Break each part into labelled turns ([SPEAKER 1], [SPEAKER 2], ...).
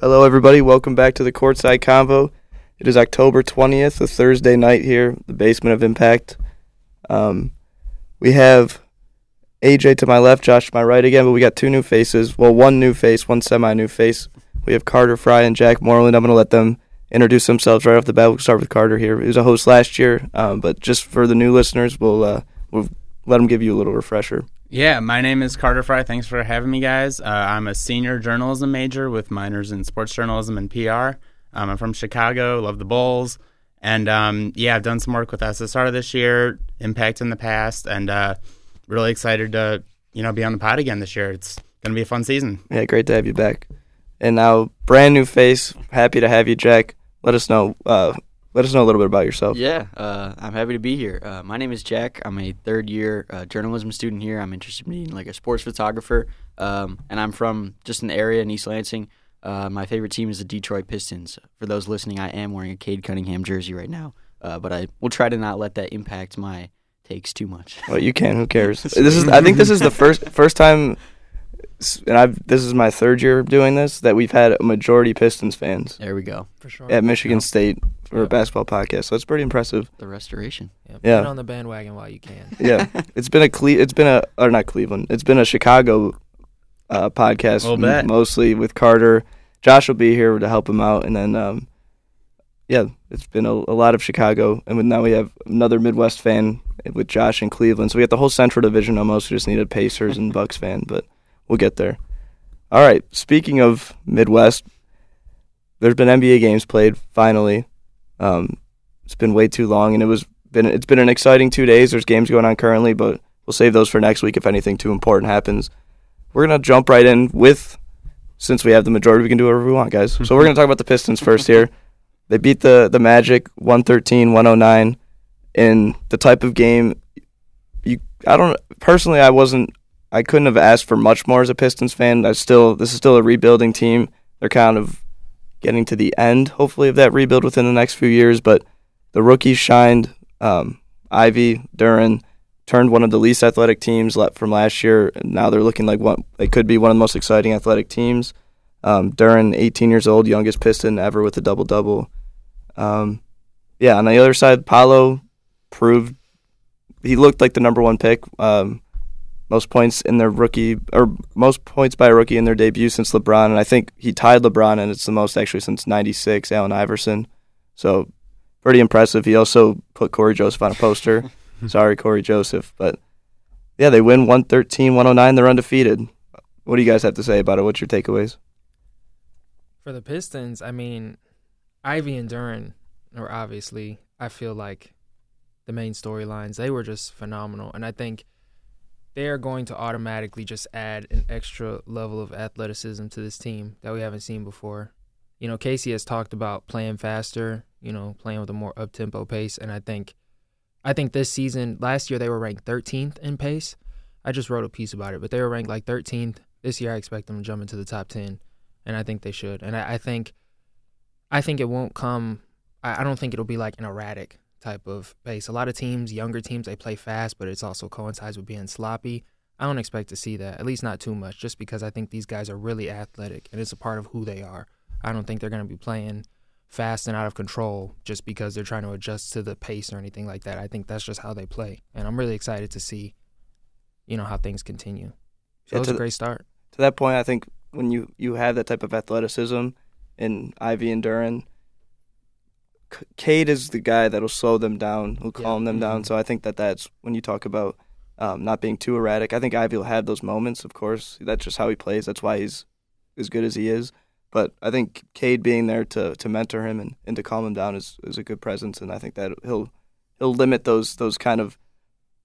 [SPEAKER 1] Hello, everybody. Welcome back to the Courtside Convo. It is October 20th, a Thursday night here, the basement of Impact. Um, we have AJ to my left, Josh to my right again, but we got two new faces. Well, one new face, one semi new face. We have Carter Frye and Jack Moreland. I'm going to let them introduce themselves right off the bat. We'll start with Carter here. He was a host last year, um, but just for the new listeners, we'll, uh, we'll let him give you a little refresher.
[SPEAKER 2] Yeah, my name is Carter Frye. Thanks for having me, guys. Uh, I'm a senior journalism major with minors in sports journalism and PR. Um, I'm from Chicago, love the Bulls. And um, yeah, I've done some work with SSR this year, Impact in the past, and uh, really excited to you know be on the pod again this year. It's going to be a fun season.
[SPEAKER 1] Yeah, great to have you back. And now, brand new face. Happy to have you, Jack. Let us know. Uh, let us know a little bit about yourself.
[SPEAKER 3] Yeah, uh, I'm happy to be here. Uh, my name is Jack. I'm a third year uh, journalism student here. I'm interested in being like a sports photographer, um, and I'm from just an area in East Lansing. Uh, my favorite team is the Detroit Pistons. For those listening, I am wearing a Cade Cunningham jersey right now, uh, but I will try to not let that impact my takes too much.
[SPEAKER 1] Well, you can. Who cares? this is. I think this is the first first time, and I've. This is my third year doing this that we've had a majority Pistons fans
[SPEAKER 3] There we go.
[SPEAKER 4] For sure.
[SPEAKER 1] at Michigan State for a basketball podcast. So it's pretty impressive.
[SPEAKER 3] The restoration.
[SPEAKER 4] Yeah,
[SPEAKER 1] Yeah.
[SPEAKER 4] Get on the bandwagon while you can.
[SPEAKER 1] Yeah, it's been a Cle- It's been a or not Cleveland. It's been a Chicago uh, podcast
[SPEAKER 2] Little
[SPEAKER 1] m- mostly with Carter. Josh will be here to help him out, and then um, yeah, it's been a, a lot of Chicago, and now we have another Midwest fan with Josh in Cleveland. So we got the whole Central Division almost. We just needed Pacers and Bucks fan, but we'll get there. All right. Speaking of Midwest, there's been NBA games played finally. Um, it's been way too long, and it was been it's been an exciting two days. There's games going on currently, but we'll save those for next week if anything too important happens. We're gonna jump right in with since we have the majority, we can do whatever we want, guys. So we're gonna talk about the Pistons first here. They beat the the Magic 113-109 in the type of game you I don't personally I wasn't I couldn't have asked for much more as a Pistons fan. I still this is still a rebuilding team. They're kind of getting to the end, hopefully, of that rebuild within the next few years. But the rookies shined. Um, Ivey, Duren turned one of the least athletic teams from last year, and now they're looking like one. They could be one of the most exciting athletic teams. Um, Duren, 18 years old, youngest Piston ever with a double double. Um, yeah, on the other side, Paolo proved he looked like the number one pick. Um, most points in their rookie or most points by a rookie in their debut since LeBron, and I think he tied LeBron, and it's the most actually since '96. Allen Iverson, so pretty impressive. He also put Cory Joseph on a poster. Sorry, Cory Joseph, but yeah, they win 113, 109. They're undefeated. What do you guys have to say about it? What's your takeaways?
[SPEAKER 4] For the Pistons, I mean, Ivey and Duren are obviously, I feel like, the main storylines. They were just phenomenal. And I think they are going to automatically just add an extra level of athleticism to this team that we haven't seen before. You know, Casey has talked about playing faster, you know, playing with a more up tempo pace. And I think I think this season, last year they were ranked 13th in pace. I just wrote a piece about it, but they were ranked like 13th. This year I expect them to jump into the top 10 and I think they should. And I, I think, I think it won't come. I, I don't think it'll be like an erratic type of pace. A lot of teams, younger teams, they play fast, but it's also coincides with being sloppy. I don't expect to see that, at least not too much, just because I think these guys are really athletic and it's a part of who they are. I don't think they're going to be playing fast and out of control just because they're trying to adjust to the pace or anything like that. I think that's just how they play, and I'm really excited to see, you know, how things continue. So
[SPEAKER 1] Yeah,
[SPEAKER 4] it was a great start.
[SPEAKER 1] To that point, I think when you you have that type of athleticism in Ivey and Duren, Cade is the guy that'll slow them down, who'll
[SPEAKER 4] Yeah.
[SPEAKER 1] calm them down. So I think that that's when you talk about um, not being too erratic. I think Ivey will have those moments, of course. That's just how he plays. That's why he's as good as he is. But I think Cade being there to, to mentor him and, and to calm him down is, is a good presence, and I think that he'll he'll limit those those kind of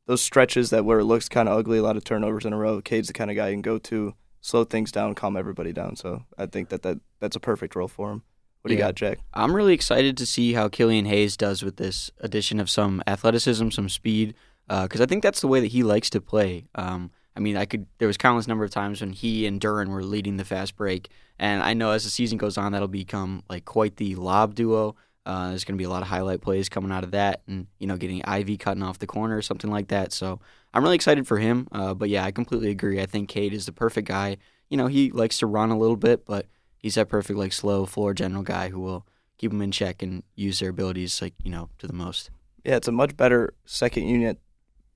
[SPEAKER 1] those stretches that where it looks kind of ugly, a lot of turnovers in a row. Cade's the kind of guy you can go to, slow things down, calm everybody down. So I think that, that that's a perfect role for him. What do you got, Jack?
[SPEAKER 3] I'm really excited to see how Killian Hayes does with this addition of some athleticism, some speed, because I think that's the way that he likes to play. Um, I mean, I could. There was countless number of times when he and Duren were leading the fast break, and I know as the season goes on, that'll become like quite the lob duo. Uh, there's going to be a lot of highlight plays coming out of that, and you know, getting Ivey cutting off the corner or something like that. So I'm really excited for him. Uh, but yeah, I completely agree. I think Cade is the perfect guy. You know, he likes to run a little bit, but he's that perfect like slow floor general guy who will keep them in check and use their abilities like you know to the most.
[SPEAKER 1] Yeah, it's a much better second unit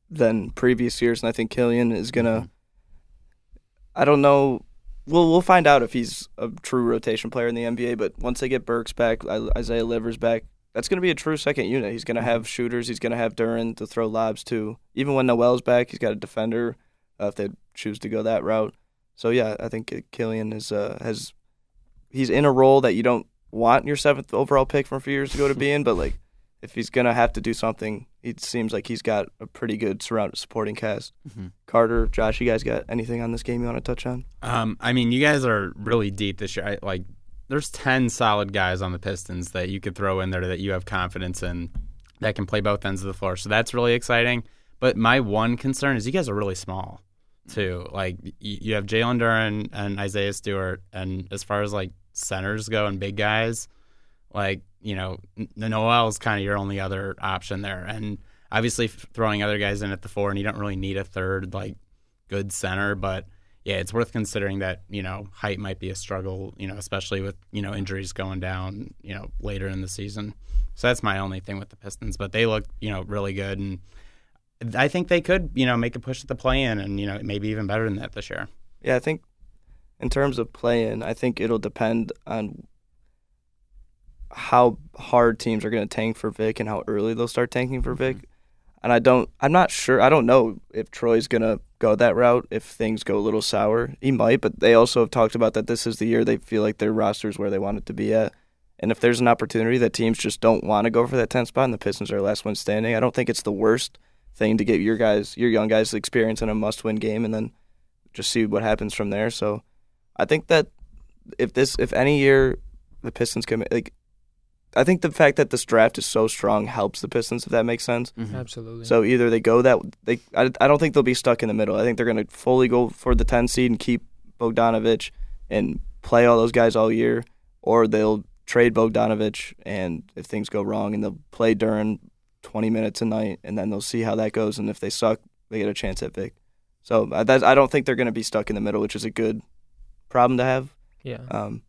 [SPEAKER 1] than previous years, and I think Killian is gonna.
[SPEAKER 3] Mhm.
[SPEAKER 1] I don't know. We'll we'll find out if he's a true rotation player in the NBA. But once they get Burks back, Isaiah Livers back, that's going to be a true second unit. He's going to have shooters. He's going to have Duren to throw lobs to. Even when Noel's back, he's got a defender uh, if they choose to go that route. So yeah, I think Killian is uh, has he's in a role that you don't want your seventh overall pick from a few years ago to be in, but like if he's gonna have to do something, it seems like he's got a pretty good surround supporting cast.
[SPEAKER 3] Mhm.
[SPEAKER 1] Carter, Josh, you guys got anything on this game you want to touch on?
[SPEAKER 2] Um, I mean, you guys are really deep this year. I, like, there's ten solid guys on the Pistons that you could throw in there that you have confidence in that can play both ends of the floor. So that's really exciting. But my one concern is you guys are really small, too. Like, you have Jalen Duren and Isaiah Stewart, and as far as like centers go and big guys, like you know, Noel is kind of your only other option there, and obviously throwing other guys in at the four, and you don't really need a third like good center, but yeah, it's worth considering that you know height might be a struggle, you know, especially with you know injuries going down, you know, later in the season. So that's my only thing with the Pistons, but they look you know really good, and I think they could you know make a push at the play-in, and you know maybe even better than that this year.
[SPEAKER 1] Yeah, I think in terms of play in, I think it'll depend on how hard teams are going to tank for Vic and how early they'll start tanking for Vic. Mm-hmm. And I don't, I'm not sure. I don't know if Troy's going to go that route if things go a little sour. He might, but they also have talked about that this is the year they feel like their roster's where they want it to be at. And if there's an opportunity that teams just don't want to go for that 10 spot and the Pistons are last one standing, I don't think it's the worst thing to get your guys, your young guys, experience in a must win game and then just see what happens from there. So I think that if this, if any year the Pistons come, like, I think the fact that this draft is so strong helps the Pistons, if that makes sense.
[SPEAKER 3] Mhm.
[SPEAKER 4] Absolutely.
[SPEAKER 1] So either they go that they, I, I don't think they'll be stuck in the middle. I think they're going to fully go for the 10 seed and keep Bogdanovich and play all those guys all year, or they'll trade Bogdanovich and if things go wrong and they'll play Duren 20 minutes a night and then they'll see how that goes and if they suck, they get a chance at Vic. So uh, that's, I don't think they're going to be stuck in the middle, which is a good problem to have.
[SPEAKER 4] yeah.
[SPEAKER 1] Um,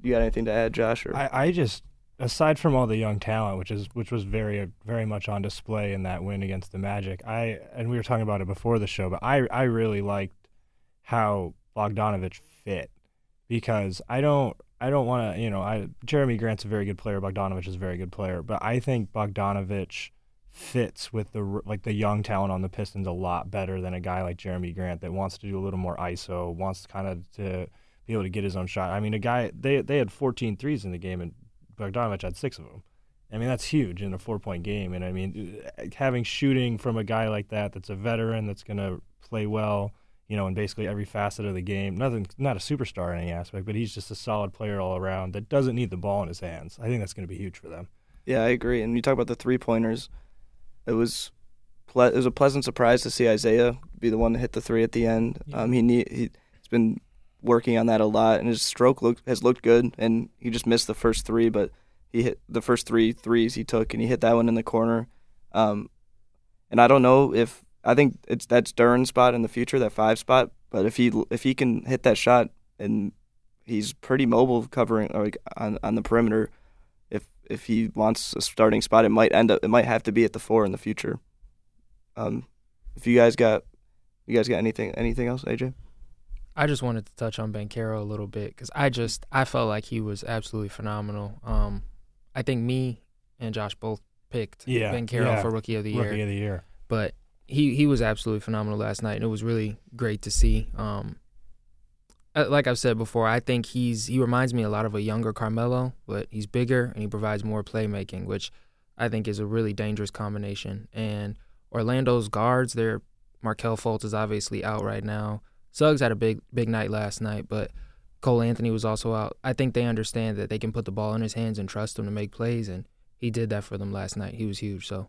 [SPEAKER 1] you got anything to add, Josh? Or
[SPEAKER 5] I, I just aside from all the young talent, which is which was very very much on display in that win against the Magic. I and we were talking about it before the show, but I I really liked how Bogdanovich fit because I don't I don't want to you know I Jerami Grant's a very good player, Bogdanovich is a very good player, but I think Bogdanovich fits with the like the young talent on the Pistons a lot better than a guy like Jerami Grant that wants to do a little more ISO, wants kind of to be able to get his own shot. I mean, a guy they they had 14 threes in the game and Bogdanovich had six of them. I mean, that's huge in a four point game. And I mean, having shooting from a guy like that, that's a veteran, that's going to play well, you know, in basically every facet of the game. Nothing, not a superstar in any aspect, but he's just a solid player all around that doesn't need the ball in his hands. I think that's going to be huge for them.
[SPEAKER 1] Yeah, I agree. And you talk about the three pointers. It was ple- it was a pleasant surprise to see Isaiah be the one to hit the three at the end.
[SPEAKER 4] Yeah.
[SPEAKER 1] Um, he need, he's been working on that a lot, and his stroke look has looked good. And he just missed the first three, but he hit the first three threes he took, and he hit that one in the corner. Um, and I don't know if I think it's that's Duren's spot in the future, that five spot. But if he if he can hit that shot, and he's pretty mobile covering like on on the perimeter if if he wants a starting spot, it might end up it might have to be at the four in the future. Um, if you guys got you guys got anything anything else, AJ?
[SPEAKER 4] I just wanted to touch on Banchero a little bit because I just I felt like he was absolutely phenomenal. Um, I think me and Josh both picked
[SPEAKER 5] Yeah,
[SPEAKER 4] Banchero
[SPEAKER 5] yeah.
[SPEAKER 4] for Rookie of the Year,
[SPEAKER 5] Rookie of the year.
[SPEAKER 4] but he he was absolutely phenomenal last night, and it was really great to see. Um, uh, like I've said before, I think he's he reminds me a lot of a younger Carmelo, but he's bigger and he provides more playmaking, which I think is a really dangerous combination. And Orlando's guards, their Markelle Fultz is obviously out right now. Suggs had a big big night last night, but Cole Anthony was also out. I think they understand that they can put the ball in his hands and trust him to make plays, and he did that for them last night. He was huge. So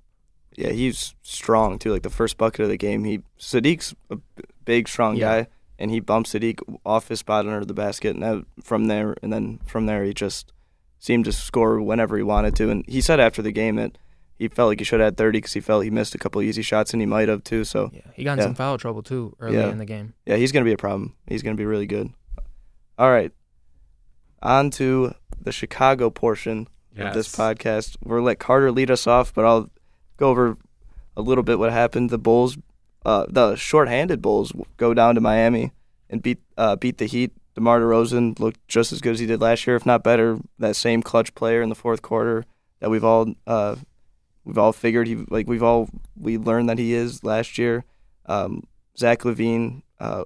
[SPEAKER 1] Yeah, he's strong too. Like the first bucket of the game, he Saddiq's a big, strong
[SPEAKER 4] Yeah.
[SPEAKER 1] guy, and he bumped Saddiq off his spot under the basket, and that, from there, and then from there, he just seemed to score whenever he wanted to. And he said after the game that he felt like he should have had 30 because he felt he missed a couple easy shots, and he might have too. So
[SPEAKER 4] yeah, he got in
[SPEAKER 1] Yeah.
[SPEAKER 4] some foul trouble too early
[SPEAKER 1] Yeah.
[SPEAKER 4] in the game.
[SPEAKER 1] Yeah, he's going to be a problem. He's going to be really good. All right. on to the Chicago portion of this podcast. We'll let Carter lead us off, but I'll go over a little bit what happened. The Bulls, uh, the shorthanded Bulls, go down to Miami and beat uh, beat the Heat. DeMar DeRozan looked just as good as he did last year, if not better. That same clutch player in the fourth quarter that we've all uh, we've all figured he like we've all we learned that he is last year. Um, Zach LaVine uh,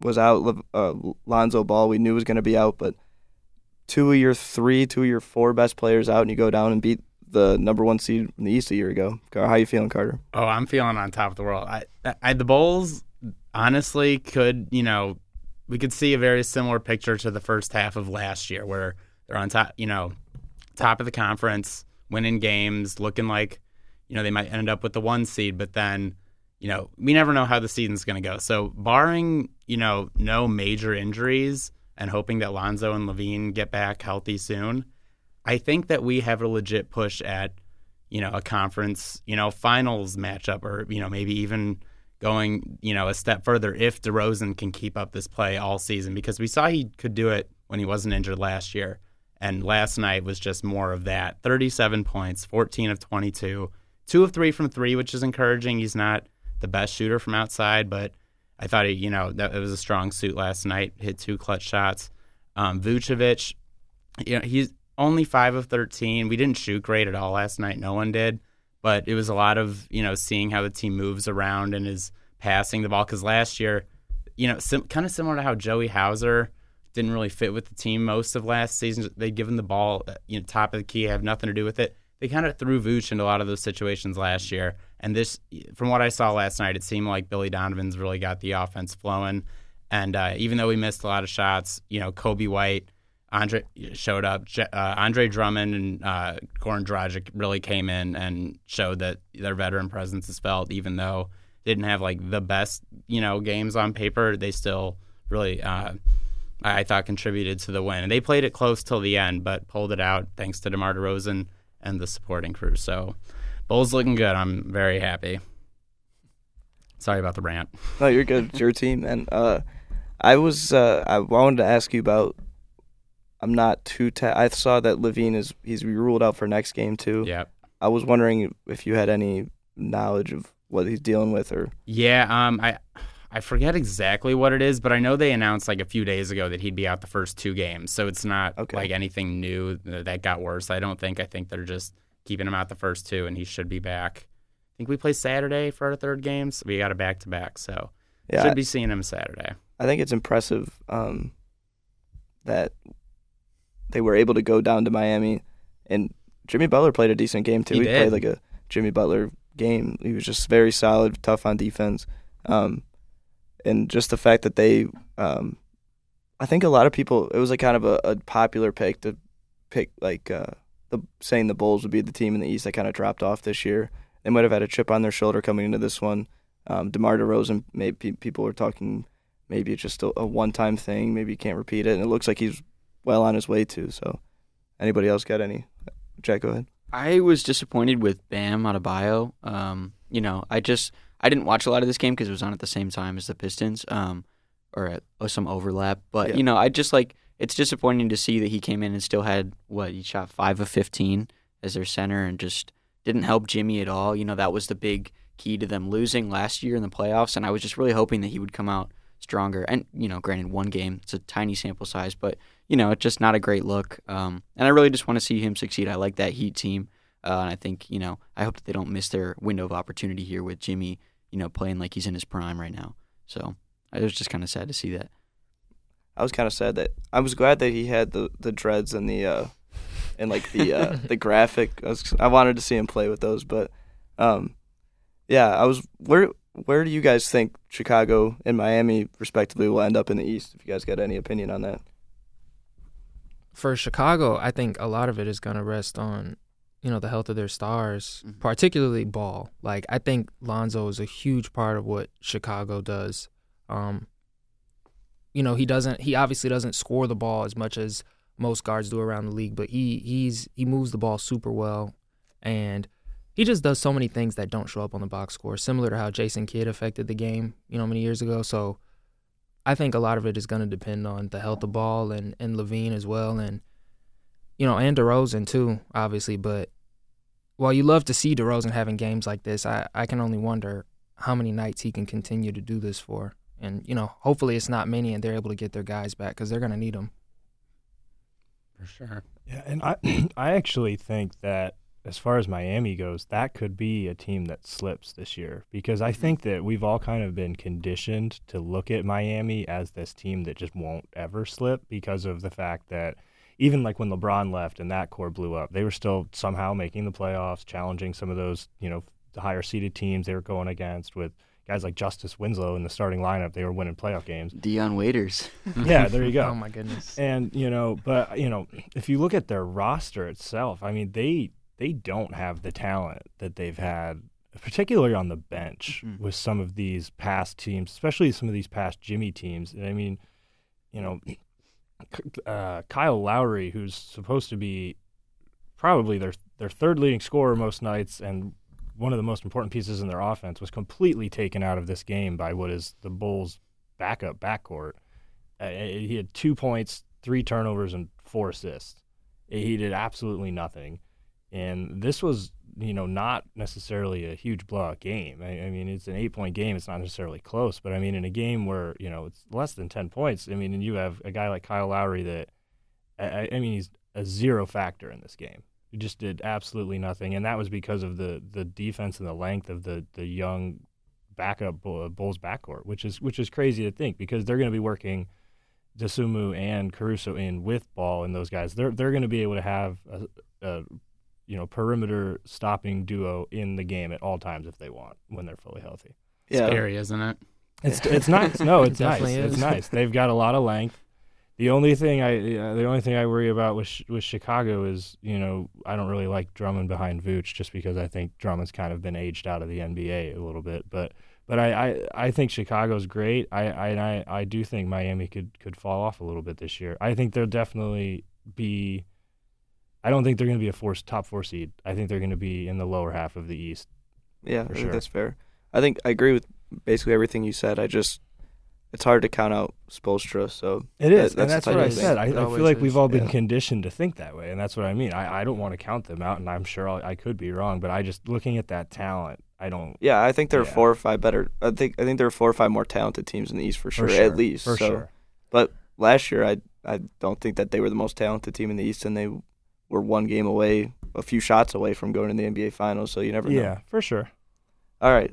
[SPEAKER 1] was out. Uh, Lonzo Ball we knew was going to be out, but two of your three, two of your four best players out, and you go down and beat the number one seed in the East a year ago. How you feeling, Carter?
[SPEAKER 2] Oh, I'm feeling on top of the world. I, I the Bulls honestly could, you know, we could see a very similar picture to the first half of last year where they're on top, you know, top of the conference, winning games, looking like, you know, they might end up with the one seed, but then, you know, we never know how the season's going to go. So, barring, you know, no major injuries and hoping that Lonzo and LaVine get back healthy soon, I think that we have a legit push at you know, a conference, you know, finals matchup or, you know, maybe even going, you know, a step further if DeRozan can keep up this play all season because we saw he could do it when he wasn't injured last year. And last night was just more of that 37 points, 14 of 22, two of three from three, which is encouraging. He's not the best shooter from outside, but I thought he, you know, that it was a strong suit last night, hit two clutch shots. Um, Vucevic, you know, he's only five of 13. We didn't shoot great at all last night. No one did. But it was a lot of, you know, seeing how the team moves around and is passing the ball. Because last year, you know, sim- kind of similar to how Joey Hauser didn't really fit with the team most of last season. They'd given the ball, uh, you know, top of the key, have nothing to do with it. They kind of threw Vooch into a lot of those situations last year. And this, from what I saw last night, it seemed like Billy Donovan's really got the offense flowing. And uh, even though we missed a lot of shots, you know, Coby White, Andre showed up. Uh, Andre Drummond and uh, Goran Dragic really came in and showed that their veteran presence is felt, even though they didn't have like the best, you know, games on paper. They still really, uh, I thought, contributed to the win. And they played it close till the end, but pulled it out thanks to DeMar DeRozan and the supporting crew. So, Bulls looking good. I'm very happy. Sorry about the rant.
[SPEAKER 1] No, you're good. It's your team, and uh, I was uh, I wanted to ask you about. I'm not too. Ta- I saw that LaVine is he's ruled out for next game too.
[SPEAKER 2] Yeah.
[SPEAKER 1] I was wondering if you had any knowledge of what he's dealing with, or
[SPEAKER 2] Yeah, um, I I forget exactly what it is, but I know they announced like a few days ago that he'd be out the first two games, so it's not
[SPEAKER 1] Okay.
[SPEAKER 2] like anything new that got worse. I don't think. I think they're just keeping him out the first two, and he should be back. I think we play Saturday for our third game, so we got a back to back, so
[SPEAKER 1] yeah,
[SPEAKER 2] should be seeing him Saturday.
[SPEAKER 1] I think it's impressive um, that they were able to go down to Miami, and Jimmy Butler played a decent game too.
[SPEAKER 2] He
[SPEAKER 1] played
[SPEAKER 2] did.
[SPEAKER 1] like a Jimmy Butler game. He was just very solid, tough on defense, um, and just the fact that they, um, I think a lot of people, it was like kind of a, a popular pick to pick like uh, the saying the Bulls would be the team in the East that kind of dropped off this year. They might have had a chip on their shoulder coming into this one. Um, DeMar DeRozan, maybe people were talking maybe it's just a, a one-time thing. Maybe you can't repeat it, and it looks like he's well on his way to. So, anybody else got any? Jack, go ahead.
[SPEAKER 3] I was disappointed with Bam out Adebayo. Um, you know, I just I didn't watch a lot of this game because it was on at the same time as the Pistons, um, or, at, or some overlap. But
[SPEAKER 1] Yeah.
[SPEAKER 3] you know, I just like it's disappointing to see that he came in and still had what he shot five of fifteen as their center and just didn't help Jimmy at all. You know, that was the big key to them losing last year in the playoffs, and I was just really hoping that he would come out stronger. And you know, granted, one game it's a tiny sample size, but you know, it's just not a great look. Um, and I really just want to see him succeed. I like that Heat team. Uh, and I think, you know, I hope that they don't miss their window of opportunity here with Jimmy, you know, playing like he's in his prime right now. So I was just kind of sad to see that.
[SPEAKER 1] I was kind of sad that I was glad that he had the the dreads and the uh, and like the uh, the graphic. I, was, I wanted to see him play with those, but um, yeah, I was where. Where do you guys think Chicago and Miami, respectively, will end up in the East? If you guys got any opinion on that,
[SPEAKER 4] for Chicago, I think a lot of it is going to rest on, you know, the health of their stars,
[SPEAKER 3] Mhm.
[SPEAKER 4] particularly Ball. Like I think Lonzo is a huge part of what Chicago does. Um, you know, he doesn't. He obviously doesn't score the ball as much as most guards do around the league, but he he's he moves the ball super well, and he just does so many things that don't show up on the box score. Similar to how Jason Kidd affected the game, you know, many years ago. So. I think a lot of it is going to depend on the health of Ball and and LaVine as well, and you know, and DeRozan too, obviously. But while you love to see DeRozan having games like this, I I can only wonder how many nights he can continue to do this for. And you know, hopefully it's not many, and they're able to get their guys back because they're going to need them.
[SPEAKER 2] For sure.
[SPEAKER 5] Yeah, and I I actually think that as far as Miami goes, that could be a team that slips this year because I mm-hmm. think that we've all kind of been conditioned to look at Miami as this team that just won't ever slip because of the fact that even like when LeBron left and that core blew up, they were still somehow making the playoffs, challenging some of those, you know, higher seeded teams they were going against with guys like Justice Winslow in the starting lineup. They were winning playoff games.
[SPEAKER 3] Dion Waiters.
[SPEAKER 5] yeah, there you go.
[SPEAKER 4] Oh my goodness.
[SPEAKER 5] And you know, but you know, if you look at their roster itself, I mean, they they don't have the talent that they've had, particularly on the bench
[SPEAKER 3] Mhm.
[SPEAKER 5] with some of these past teams, especially some of these past Jimmy teams. And I mean, you know, uh, Kyle Lowry, who's supposed to be probably their their third leading scorer most nights and one of the most important pieces in their offense, was completely taken out of this game by what is the Bulls' backup backcourt. Uh, he had two points, three turnovers, and four assists. He did absolutely nothing. And this was, you know, not necessarily a huge blowout game. I, I mean, it's an eight point game. It's not necessarily close. But I mean, in a game where, you know, it's less than 10 points, I mean, and you have a guy like Kyle Lowry that, I, I mean, he's a zero factor in this game. He just did absolutely nothing. And that was because of the, the defense and the length of the, the young backup Bull- uh, Bulls backcourt, which is which is crazy to think because they're going to be working Dosunmu and Caruso in with ball and those guys. They're they're going to be able to have a, a you know perimeter stopping duo in the game at all times if they want when they're fully healthy.
[SPEAKER 1] Yeah,
[SPEAKER 2] Scary, isn't it?
[SPEAKER 5] It's it's nice. No, it's
[SPEAKER 4] It
[SPEAKER 5] nice.
[SPEAKER 4] definitely
[SPEAKER 5] It's nice. They've got a lot of length. The only thing I uh, the only thing I worry about with Ch- with Chicago is you know I don't really like Drummond behind Vooch just because I think Drummond's kind of been aged out of the NBA a little bit. But but I, I, I think Chicago's great. I I, I I do think Miami could could fall off a little bit this year. I think they'll definitely be. I don't think they're going to be a four, top four seed. I think they're going to be in the lower half of the East.
[SPEAKER 1] Yeah,
[SPEAKER 5] For
[SPEAKER 1] I think
[SPEAKER 5] sure.
[SPEAKER 1] that's fair. I think I agree with basically everything you said. I just it's hard to count out Spoelstra. So
[SPEAKER 5] It is,
[SPEAKER 1] That-
[SPEAKER 5] and
[SPEAKER 1] that's
[SPEAKER 5] that's what I
[SPEAKER 1] type of thing.
[SPEAKER 5] said. I, I feel like
[SPEAKER 4] is.
[SPEAKER 5] we've all been
[SPEAKER 1] Yeah.
[SPEAKER 5] conditioned to think that way, and that's what I mean. I, I don't want to count them out, and I'm sure I'll, I could be wrong, but I just looking at that talent, I don't.
[SPEAKER 1] yeah, I think there are
[SPEAKER 5] Yeah.
[SPEAKER 1] four or five better. I think I think there are four or five more talented teams in the East for sure,
[SPEAKER 5] for sure
[SPEAKER 1] at least.
[SPEAKER 5] for
[SPEAKER 1] so,
[SPEAKER 5] sure.
[SPEAKER 1] But last year, I I don't think that they were the most talented team in the East, and they were one game away, a few shots away from going to the NBA Finals. So you never know.
[SPEAKER 5] Yeah, for sure.
[SPEAKER 1] All right.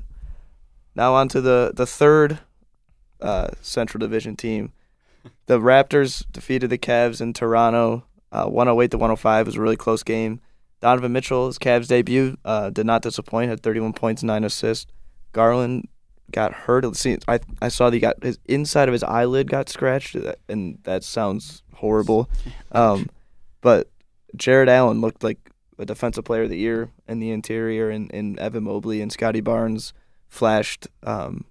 [SPEAKER 1] Now on to the the third uh, Central Division team. The Raptors defeated the Cavs in Toronto, uh, 108 to 105. It was a really close game. Donovan Mitchell, his Cavs debut, uh, did not disappoint. Had 31 points, nine assists. Garland got hurt. Let's see, I I saw that he got his inside of his eyelid got scratched, and that sounds horrible. Um, but Jared Allen looked like a defensive player of the year in the interior, and, and Evan Mobley and Scottie Barnes flashed um,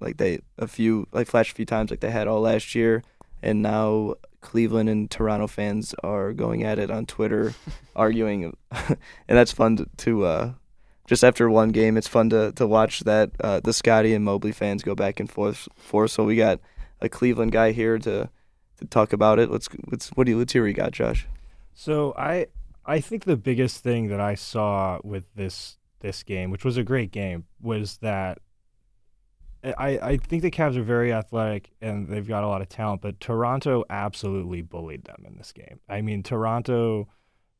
[SPEAKER 1] like they a few like flashed a few times like they had all last year, and now Cleveland and Toronto fans are going at it on Twitter, arguing, and that's fun to, to uh, just after one game, it's fun to to watch that uh, the Scottie and Mobley fans go back and forth. forth. So we got a Cleveland guy here to to talk about it. Let's let's what do you let's hear what you got, Josh.
[SPEAKER 5] So I I think the biggest thing that I saw with this this game, which was a great game, was that eh, I, I think the Cavs are very athletic and they've got a lot of talent, but Toronto absolutely bullied them in this game. I mean, Toronto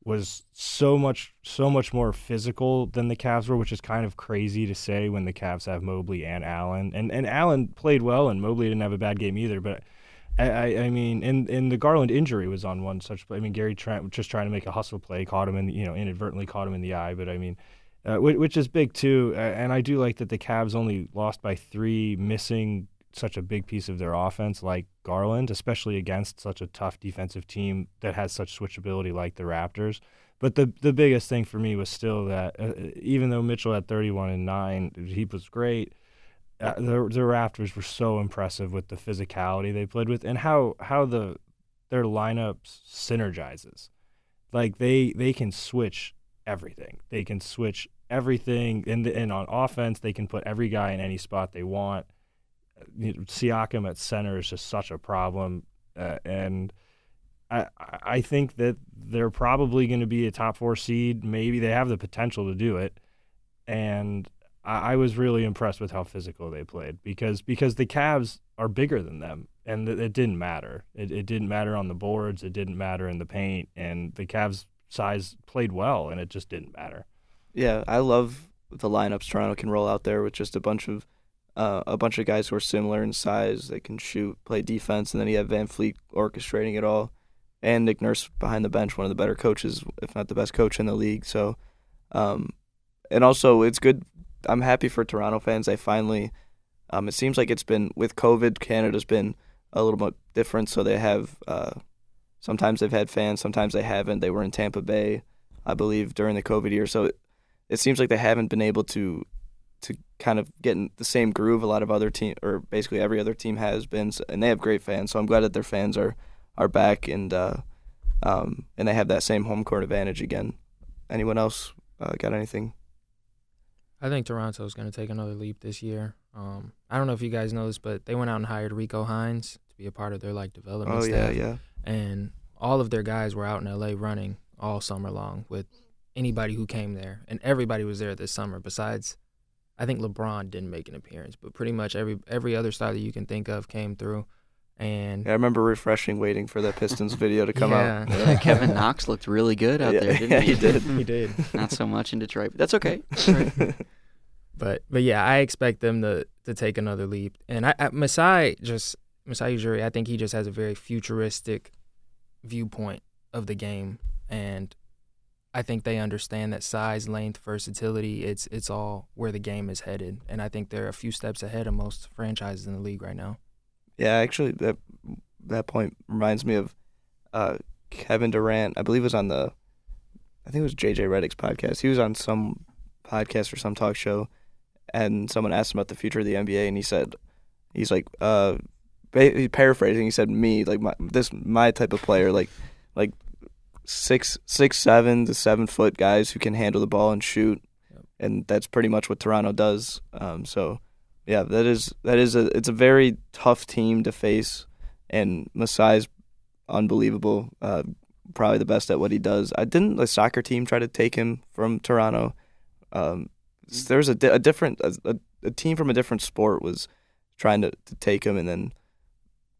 [SPEAKER 5] was so much so much more physical than the Cavs were, which is kind of crazy to say when the Cavs have Mobley and Allen. And and Allen played well and Mobley didn't have a bad game either, but I, I, mean, and, and the Garland injury was on one such play. I mean, Gary Trent was just trying to make a hustle play, caught him in, the, you know, inadvertently caught him in the eye. But I mean, uh, which, which is big too. And I do like that the Cavs only lost by three, missing such a big piece of their offense like Garland, especially against such a tough defensive team that has such switchability like the Raptors. But the the biggest thing for me was still that uh, even though Mitchell had 31 and nine, he was great uh, the the Raptors were so impressive with the physicality they played with and how how the their lineups synergizes. Like they they can switch everything. They can switch everything and and on offense they can put every guy in any spot they want. you know, Siakam at center is just such a problem, uh, and I I think that they're probably going to be a top four seed. Maybe they have the potential to do it, and I, I was really impressed with how physical they played because because the Cavs are bigger than them, and it, it didn't matter. It, it didn't matter on the boards. It didn't matter in the paint, and the Cavs size played well, and it just didn't matter.
[SPEAKER 1] Yeah, I love the lineups Toronto can roll out there with just a bunch of uh, a bunch of guys who are similar in size. They can shoot, play defense, and then you have VanVleet orchestrating it all, and Nick Nurse behind the bench, one of the better coaches, if not the best coach in the league. So, um, and also it's good. I'm happy for Toronto fans. They finally. Um, it seems like it's been with COVID. Canada's been a little bit different, so they have. Uh, sometimes they've had fans, sometimes they haven't. They were in Tampa Bay, I believe, during the COVID year. So it, it seems like they haven't been able to to kind of get in the same groove a lot of other team or basically every other team has been and they have great fans so i'm glad that their fans are are back and uh um and they have that same home court advantage again anyone else uh, got anything
[SPEAKER 4] I think Toronto's going to take another leap this year. Um, I don't know if you guys know this, but they went out and hired Rico Hines to be a part of their like development
[SPEAKER 1] oh yeah
[SPEAKER 4] staff.
[SPEAKER 1] yeah
[SPEAKER 4] and all of their guys were out in LA running all summer long with anybody who came there, and everybody was there this summer. Besides, I think LeBron didn't make an appearance, but pretty much every every other star that you can think of came through, and
[SPEAKER 1] Yeah, I remember refreshing, waiting for the Pistons video to come
[SPEAKER 4] yeah,
[SPEAKER 1] out.
[SPEAKER 3] Yeah, Kevin Knox looked really good out
[SPEAKER 1] Yeah,
[SPEAKER 3] there, didn't
[SPEAKER 1] yeah,
[SPEAKER 3] he?
[SPEAKER 1] he did.
[SPEAKER 4] he did.
[SPEAKER 3] Not so much in Detroit, but that's okay. That's.
[SPEAKER 4] But but yeah, I expect them to to take another leap. And I, I Masai just Masai Ujiri, I think he just has a very futuristic viewpoint of the game, and I think they understand that size, length, versatility. It's it's all where the game is headed, and I think they're a few steps ahead of most franchises in the league right now.
[SPEAKER 1] Yeah, actually, that that point reminds me of uh, Kevin Durant. I believe it was on the, I think it was JJ Redick's podcast. He was on some podcast or some talk show, and someone asked him about the future of the NBA, and he said, he's like, uh, paraphrasing, he said, me, like my this my type of player, like like six six seven to seven foot guys who can handle the ball and shoot,
[SPEAKER 4] Yep.
[SPEAKER 1] and that's pretty much what Toronto does. Um, so yeah, that is that is a it's a very tough team to face, and Masai's unbelievable. Uh, probably the best at what he does. I didn't the soccer team try to take him from Toronto. Um, s- there was a, di- a different a, a, a team from a different sport was trying to, to take him and then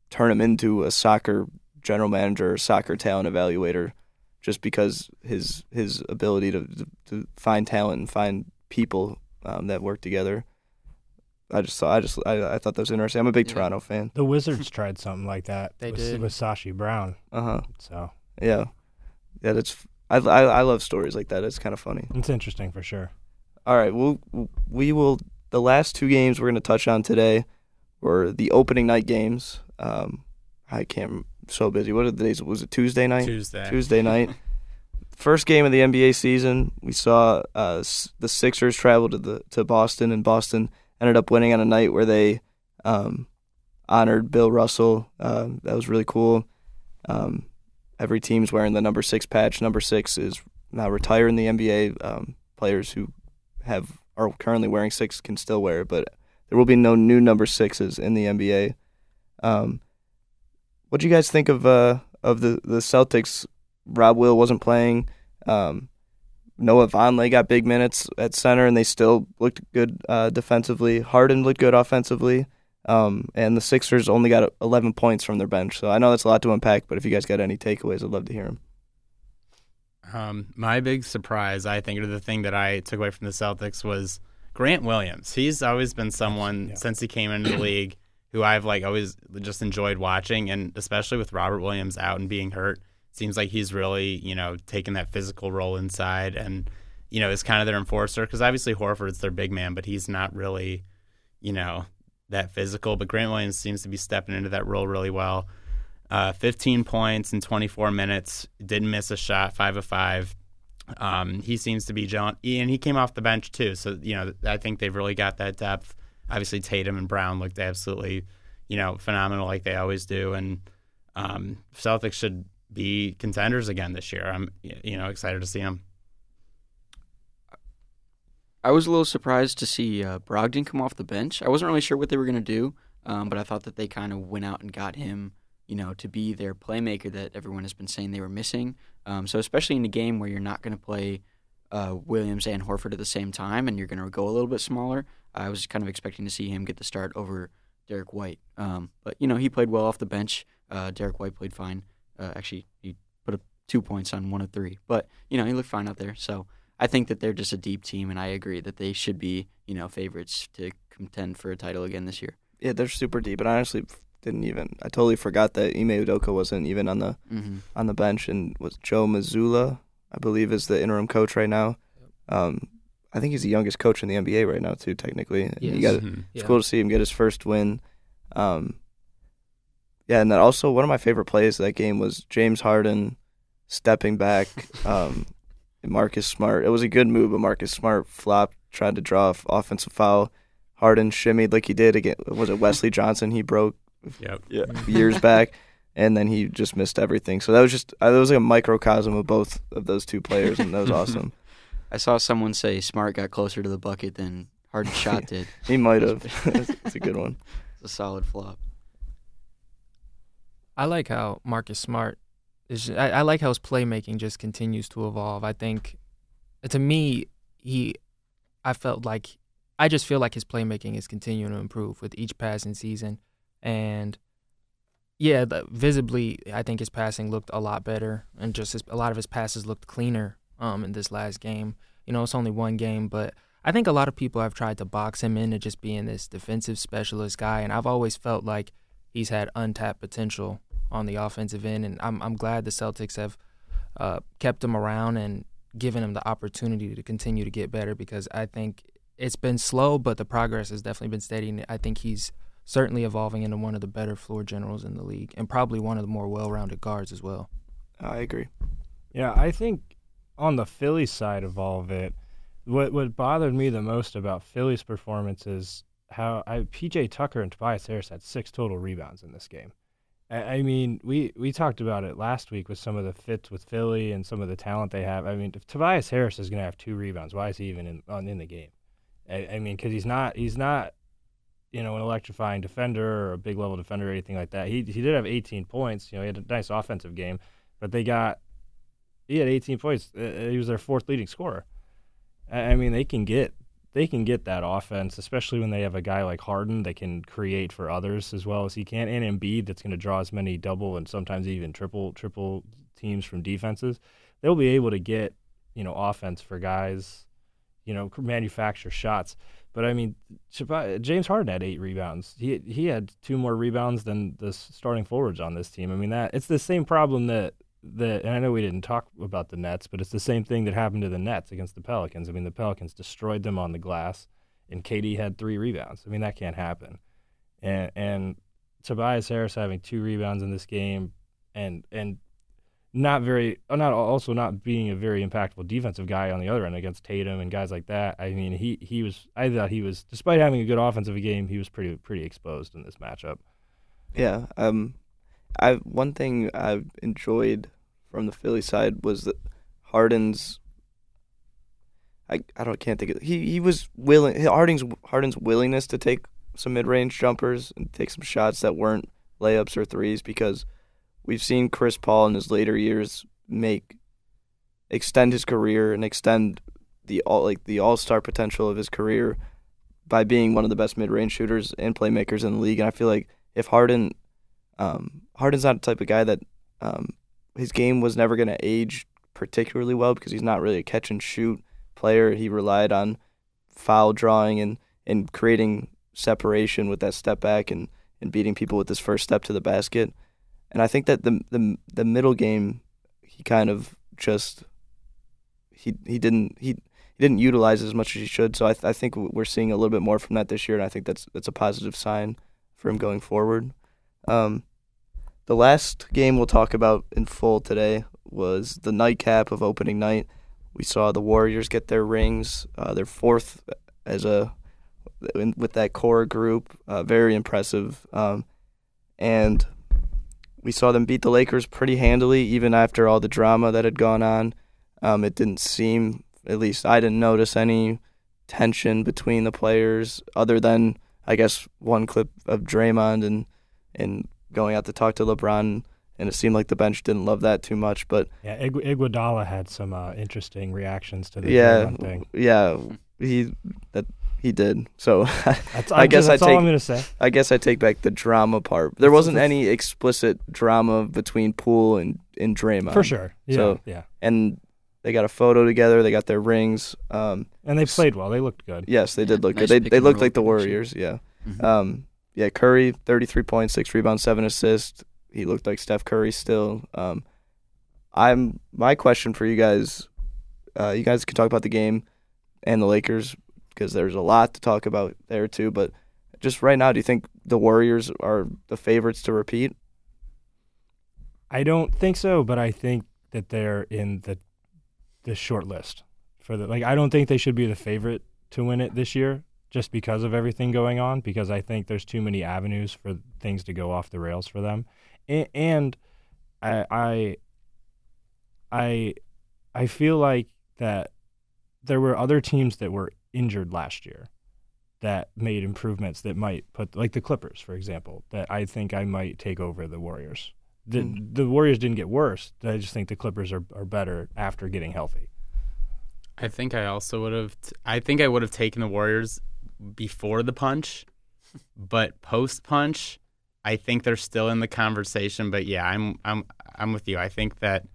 [SPEAKER 1] turn him into a soccer general manager or soccer talent evaluator just because his his ability to to, to find talent and find people um, that work together. I just saw. I just. I, I thought that was interesting. I'm a big
[SPEAKER 3] Yeah.
[SPEAKER 1] Toronto fan.
[SPEAKER 5] The Wizards tried something like that.
[SPEAKER 4] They
[SPEAKER 5] with,
[SPEAKER 4] did.
[SPEAKER 5] with Sashi Brown.
[SPEAKER 1] Uh huh.
[SPEAKER 5] So
[SPEAKER 1] Yeah. Yeah. That's. I, I I love stories like that. It's kind of funny.
[SPEAKER 5] it's interesting for sure.
[SPEAKER 1] All right. We'll we will. The last two games we're going to touch on today were the opening night games. Um, I can't. So busy. What are the days? Was it Tuesday night?
[SPEAKER 2] Tuesday.
[SPEAKER 1] Tuesday night. First game of the NBA season, we saw uh, the Sixers travel to the to Boston, and Boston ended up winning on a night where they um, honored Bill Russell. Um, that was really cool. Um, every team's wearing the number six patch. Number six is now retired in the NBA. Um, players who have are currently wearing six can still wear it, but there will be no new number sixes in the NBA. Um, what do you guys think of uh, of the the Celtics? Rob Will wasn't playing. Um, Noah Vonleh got big minutes at center, and they still looked good uh, defensively. Harden looked good offensively, um, and the Sixers only got 11 points from their bench. So I know that's a lot to unpack, but if you guys got any takeaways, I'd love to hear them.
[SPEAKER 2] Um, my big surprise, I think, or the thing that I took away from the Celtics was Grant Williams. He's always been someone
[SPEAKER 5] yeah.
[SPEAKER 2] since he came into the league who I've like always just enjoyed watching, and especially with Robert Williams out and being hurt, seems like he's really you know taking that physical role inside and you know is kind of their enforcer because obviously Horford's their big man, but he's not really you know that physical. But Grant Williams seems to be stepping into that role really well. Uh, 15 points in 24 minutes. Didn't miss a shot. Five of five. Um, he seems to be John, and he came off the bench too. So you know, I think they've really got that depth. Obviously, Tatum and Brown looked absolutely, you know, phenomenal like they always do, and um, Celtics should be contenders again this year. I'm, you know, excited to see them.
[SPEAKER 3] I was a little surprised to see uh, Brogdon come off the bench. I wasn't really sure what they were going to do. Um, but I thought that they kind of went out and got him, you know, to be their playmaker that everyone has been saying they were missing. Um, so especially in a game where you're not going to play uh, Williams and Horford at the same time, and you're going to go a little bit smaller, I was kind of expecting to see him get the start over Derrick White. Um, but you know, he played well off the bench. Uh, Derrick White played fine. Uh, actually, he put up two points on one of three, but you know, he looked fine out there. So I think that they're just a deep team, and I agree that they should be, you know, favorites to contend for a title again this year.
[SPEAKER 1] Yeah, they're super deep, and I honestly didn't even. I totally forgot that Ime Udoka wasn't even on the
[SPEAKER 3] Mm-hmm.
[SPEAKER 1] on the bench, and was Joe Mazzulla, I believe, is the interim coach right now. Um, I think he's the youngest coach in the NBA right now too, technically. And You
[SPEAKER 4] Yes.
[SPEAKER 1] got
[SPEAKER 2] Mhm.
[SPEAKER 1] it's
[SPEAKER 4] Yeah.
[SPEAKER 1] cool to see him get his first win. Um, yeah, and then also one of my favorite plays of that game was James Harden stepping back. Um, and Marcus Smart. It was a good move, but Marcus Smart flopped, tried to draw off offensive foul. Harden shimmied like he did again. Was it Wesley Johnson? He broke
[SPEAKER 2] Yep.
[SPEAKER 1] yeah, years back, and then he just missed everything. So that was just uh, that was like a microcosm of both of those two players, and that was awesome.
[SPEAKER 3] I saw someone say Smart got closer to the bucket than Harden's shot did.
[SPEAKER 1] He might have. It's a good one.
[SPEAKER 3] It's a solid flop.
[SPEAKER 4] I like how Marcus Smart is. I, I like how his playmaking just continues to evolve. I think, to me, he, I felt like, I just feel like his playmaking is continuing to improve with each passing season, and yeah, the, visibly, I think his passing looked a lot better, and just his, a lot of his passes looked cleaner. Um, in this last game, you know, it's only one game, but I think a lot of people have tried to box him into just being this defensive specialist guy, and I've always felt like he's had untapped potential on the offensive end, and I'm I'm glad the Celtics have uh, kept him around and given him the opportunity to continue to get better because I think it's been slow, but the progress has definitely been steady, and I think he's certainly evolving into one of the better floor generals in the league, and probably one of the more well-rounded guards as well.
[SPEAKER 1] I agree.
[SPEAKER 5] Yeah, I think on the Philly side of all of it, what what bothered me the most about Philly's performance is how I, PJ Tucker and Tobias Harris had six total rebounds in this game. I, mean, we we talked about it last week with some of the fits with Philly and some of the talent they have. I mean, if Tobias Harris is going to have two rebounds, why is he even in on in the game? I, I mean, because he's not he's not you know an electrifying defender or a big level defender or anything like that. He he did have 18 points. You know, he had a nice offensive game, but they got he had 18 points. Uh, he was their fourth leading scorer. I, I mean, they can get they can get that offense, especially when they have a guy like Harden that can create for others as well as he can, and Embiid that's going to draw as many double and sometimes even triple triple teams from defenses. They'll be able to get you know offense for guys, you know, manufacture shots. But I mean, James Harden had eight rebounds. He he had two more rebounds than the starting forwards on this team. I mean that it's the same problem that and I know we didn't talk about the Nets, but it's the same thing that happened to the Nets against the Pelicans. I mean the Pelicans destroyed them on the glass, and KD had three rebounds. I mean that can't happen. And and Tobias Harris having two rebounds in this game, and and not very not also not being a very impactful defensive guy on the other end against Tatum and guys like that. I mean he he was I thought he was despite having a good offensive game, he was pretty pretty exposed in this matchup.
[SPEAKER 1] Yeah. Um, I one thing I've enjoyed from the Philly side was that Harden's. I I don't can't think of he he was willing Harden's Harden's willingness to take some mid range jumpers and take some shots that weren't layups or threes because we've seen Chris Paul in his later years make extend his career and extend the all like the all star potential of his career by being one of the best mid range shooters and playmakers in the league. And I feel like if Harden, um, Harden's not the type of guy that um, his game was never going to age particularly well because he's not really a catch and shoot player. He relied on foul drawing and, and creating separation with that step back and, and beating people with his first step to the basket. And I think that the the the middle game, he kind of just he he didn't he he didn't utilize as much as he should. So I th- I think we're seeing a little bit more from that this year, and I think that's that's a positive sign for him going forward. Um, the last game we'll talk about in full today was the nightcap of opening night. We saw the Warriors get their rings, uh, their fourth as a in, with that core group, uh, very impressive. Um, and we saw them beat the Lakers pretty handily, even after all the drama that had gone on. Um, it didn't seem, at least I didn't notice any tension between the players, other than I guess one clip of Draymond and and going out to talk to LeBron, and it seemed like the bench didn't love that too much. But
[SPEAKER 5] Yeah, Ig- Iguodala had some uh, interesting reactions to the
[SPEAKER 1] yeah,
[SPEAKER 5] thing.
[SPEAKER 1] yeah, he that he did. So
[SPEAKER 5] That's,
[SPEAKER 1] I
[SPEAKER 5] I'm
[SPEAKER 1] guess
[SPEAKER 5] just-
[SPEAKER 1] I
[SPEAKER 5] that's all
[SPEAKER 1] take-
[SPEAKER 5] I'm gonna say.
[SPEAKER 1] I guess I take back the drama part. There
[SPEAKER 5] It's-
[SPEAKER 1] wasn't
[SPEAKER 5] it's-
[SPEAKER 1] any explicit drama between Poole and and Draymond
[SPEAKER 5] For sure. Yeah,
[SPEAKER 1] So-
[SPEAKER 5] yeah.
[SPEAKER 1] and they got a photo together. They got their rings. Um,
[SPEAKER 5] And they played well. They looked good.
[SPEAKER 1] yes, they
[SPEAKER 3] Yeah,
[SPEAKER 1] did look
[SPEAKER 3] nice
[SPEAKER 1] good. They they looked like the
[SPEAKER 3] connection.
[SPEAKER 1] Warriors. Yeah.
[SPEAKER 3] Mhm.
[SPEAKER 1] Um, yeah, Curry, 33 points, six rebounds, seven assists. He looked like Steph Curry still. Um, I'm my question for you guys. Uh, you guys can talk about the game and the Lakers because there's a lot to talk about there too. But just right now, do you think the Warriors are the favorites to repeat?
[SPEAKER 5] I don't think so, but I think that they're in the the short list for the like. I don't think they should be the favorite to win it this year, just because of everything going on. Because I think there's too many avenues for things to go off the rails for them, and, and I, I I I feel like that there were other teams that were injured last year that made improvements that might put like the Clippers, for example, that I think I might take over the Warriors. The
[SPEAKER 1] Mm.
[SPEAKER 5] the Warriors didn't get worse. I just think the Clippers are, are better after getting healthy.
[SPEAKER 2] I think I also would have. T- I think I would have taken the Warriors before the punch, but post punch, I think they're still in the conversation. But yeah, I'm I'm I'm with you. I think that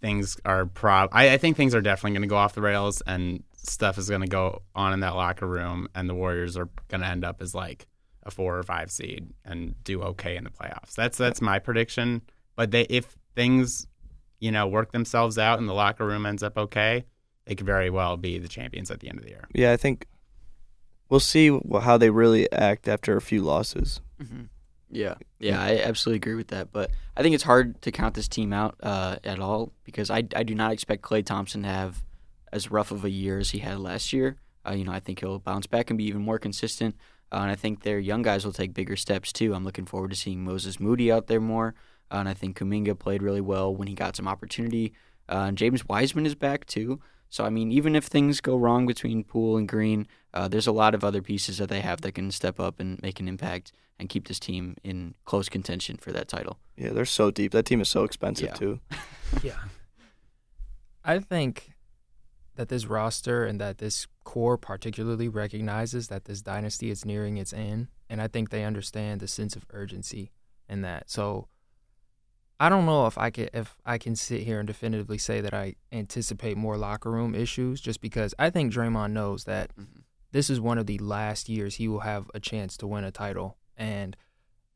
[SPEAKER 2] things are prob. I, I think things are definitely going to go off the rails, and stuff is going to go on in that locker room, and the Warriors are going to end up as like a four or five seed and do okay in the playoffs. That's that's my prediction. But they if things you know work themselves out and the locker room ends up okay, they could very well be the champions at the end of the year.
[SPEAKER 1] Yeah, I think we'll see how they really act after a few losses.
[SPEAKER 3] Mhm. Yeah, yeah, I absolutely agree with that. But I think it's hard to count this team out uh, at all because I, I do not expect Klay Thompson to have as rough of a year as he had last year. Uh, you know, I think he'll bounce back and be even more consistent. Uh, and I think their young guys will take bigger steps too. I'm looking forward to seeing Moses Moody out there more. Uh, and I think Kuminga played really well when he got some opportunity. Uh, and James Wiseman is back too. So I mean, even if things go wrong between Poole and Green, uh, there's a lot of other pieces that they have that can step up and make an impact and keep this team in close contention for that title.
[SPEAKER 1] Yeah, they're so deep. That team is so expensive
[SPEAKER 3] Yeah.
[SPEAKER 1] too.
[SPEAKER 4] Yeah. I think that this roster and that this core particularly recognizes that this dynasty is nearing its end. And I think they understand the sense of urgency in that. So I don't know if I can if I can sit here and definitively say that I anticipate more locker room issues just because I think Draymond knows that mm-hmm. this is one of the last years he will have a chance to win a title and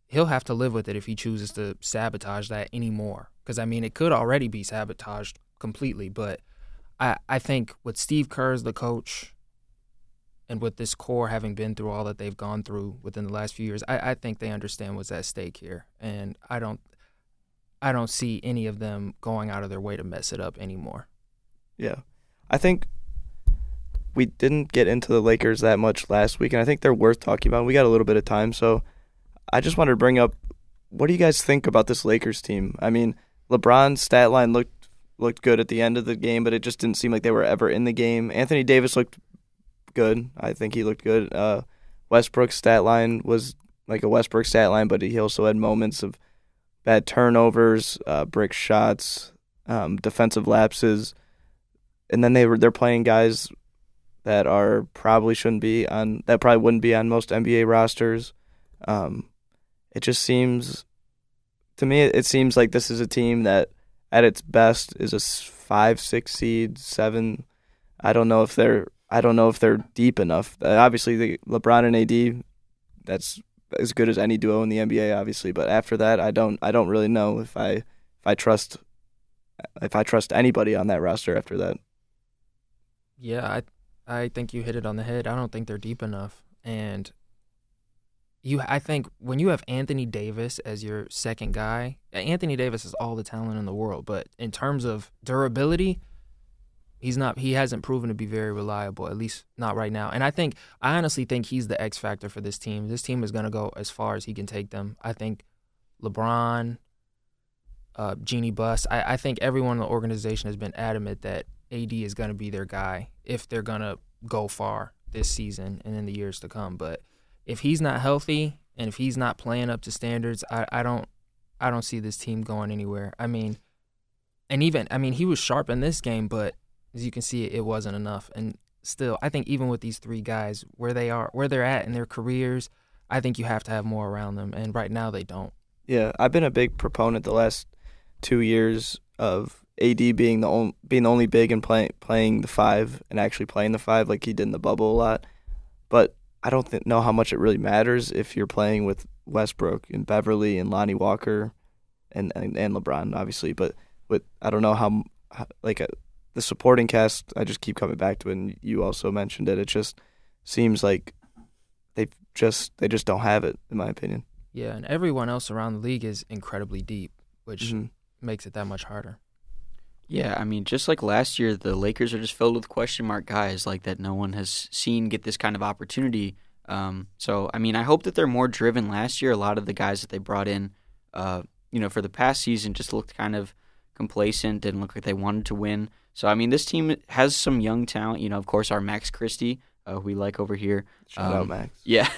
[SPEAKER 4] he'll have to live with it if he chooses to sabotage that anymore. Because i mean it could already be sabotaged completely but i i think with steve kerr as the coach and with this core having been through all that they've gone through within the last few years i, I think they understand what's at stake here and i don't i don't see any of them going out of their way to mess it up anymore
[SPEAKER 1] Yeah. I think we didn't get into the Lakers that much last week, and I think they're worth talking about. We got a little bit of time, so I just wanted to bring up what do you guys think about this Lakers team? I mean, LeBron's stat line looked looked good at the end of the game, but it just didn't seem like they were ever in the game. Anthony Davis looked good. I think he looked good. Uh, Westbrook's stat line was like a Westbrook stat line, but he also had moments of bad turnovers, uh, brick shots, um, defensive lapses, and then they were they're playing guys that are probably shouldn't be on that probably wouldn't be on most NBA rosters. Um, it just seems to me it seems like this is a team that at its best is a five six seed seven. I don't know if they're I don't know if they're deep enough. Uh, obviously, the LeBron and AD, that's as good as any duo in the NBA, obviously. But after that, I don't I don't really know if I if I trust if I trust anybody on that roster after that.
[SPEAKER 4] Yeah, I I think you hit it on the head. I don't think they're deep enough. And you I think when you have Anthony Davis as your second guy, Anthony Davis has all the talent in the world, but in terms of durability, he's not he hasn't proven to be very reliable, at least not right now. And I think I honestly think he's the X factor for this team. This team is going to go as far as he can take them. I think LeBron uh, Jeanie Buss. I, I think everyone in the organization has been adamant that AD is going to be their guy if they're going to go far this season and in the years to come. But if he's not healthy and if he's not playing up to standards, I, I don't I don't see this team going anywhere. I mean, and even I mean he was sharp in this game, but as you can see, it wasn't enough. And still, I think even with these three guys, where they are, where they're at in their careers, I think you have to have more around them. And right now, they don't.
[SPEAKER 1] Yeah, I've been a big proponent the last two years of AD being the only being the only big and playing playing the five and actually playing the five like he did in the bubble a lot. But I don't th- know how much it really matters if you're playing with Westbrook and Beverley and Lonnie Walker, and and, and LeBron obviously. But with I don't know how, how like a, uh, the supporting cast. I just keep coming back to it, and you also mentioned it. It just seems like they just they just don't have it, in my opinion.
[SPEAKER 4] Yeah, and everyone else around the league is incredibly deep, which
[SPEAKER 1] mm-hmm.
[SPEAKER 4] makes it that much harder.
[SPEAKER 3] Yeah, I mean, just like last year, the Lakers are just filled with question mark guys like that no one has seen get this kind of opportunity. Um, so, I mean, I hope that they're more driven. Last year, a lot of the guys that they brought in, uh, you know, for the past season just looked kind of complacent, didn't look like they wanted to win. So, I mean, this team has some young talent. You know, of course, our Max Christie, uh, who we like over here.
[SPEAKER 1] Shout um, out, Max.
[SPEAKER 3] Yeah,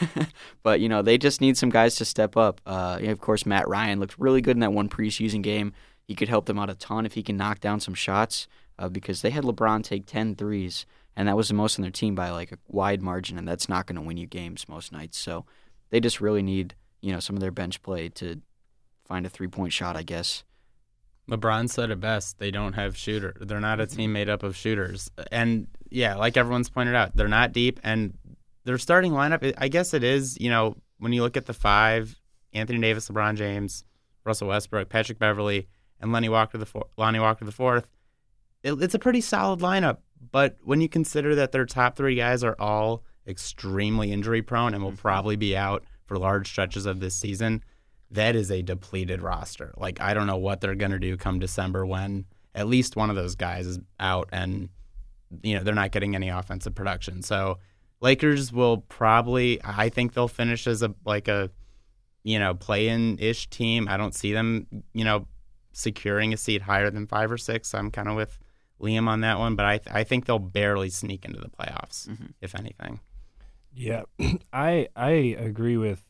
[SPEAKER 3] but you know, they just need some guys to step up. Uh, of course, Matt Ryan looked really good in that one preseason game. He could help them out a ton if he can knock down some shots uh, because they had LeBron take 10 threes, and that was the most on their team by like a wide margin, and that's not going to win you games most nights. So they just really need you know some of their bench play to find a three point shot, I guess.
[SPEAKER 2] LeBron said it best. They don't have shooter. They're not a team made up of shooters. And yeah, like everyone's pointed out, they're not deep. And their starting lineup, I guess it is, you know, when you look at the five, Anthony Davis, LeBron James, Russell Westbrook, Patrick Beverley, and Lenny Walker the four, Lonnie Walker the fourth. It, it's a pretty solid lineup, but when you consider that their top three guys are all extremely injury prone and will mm-hmm. probably be out for large stretches of this season, that is a depleted roster. Like I don't know what they're going to do come December when at least one of those guys is out and you know they're not getting any offensive production. So Lakers will probably I think they'll finish as a like a you know play-in ish team. I don't see them you know securing a seat higher than five or six. I'm kind of with Liam on that one, but I th- I think they'll barely sneak into the playoffs, mm-hmm. if anything.
[SPEAKER 5] Yeah, I I agree with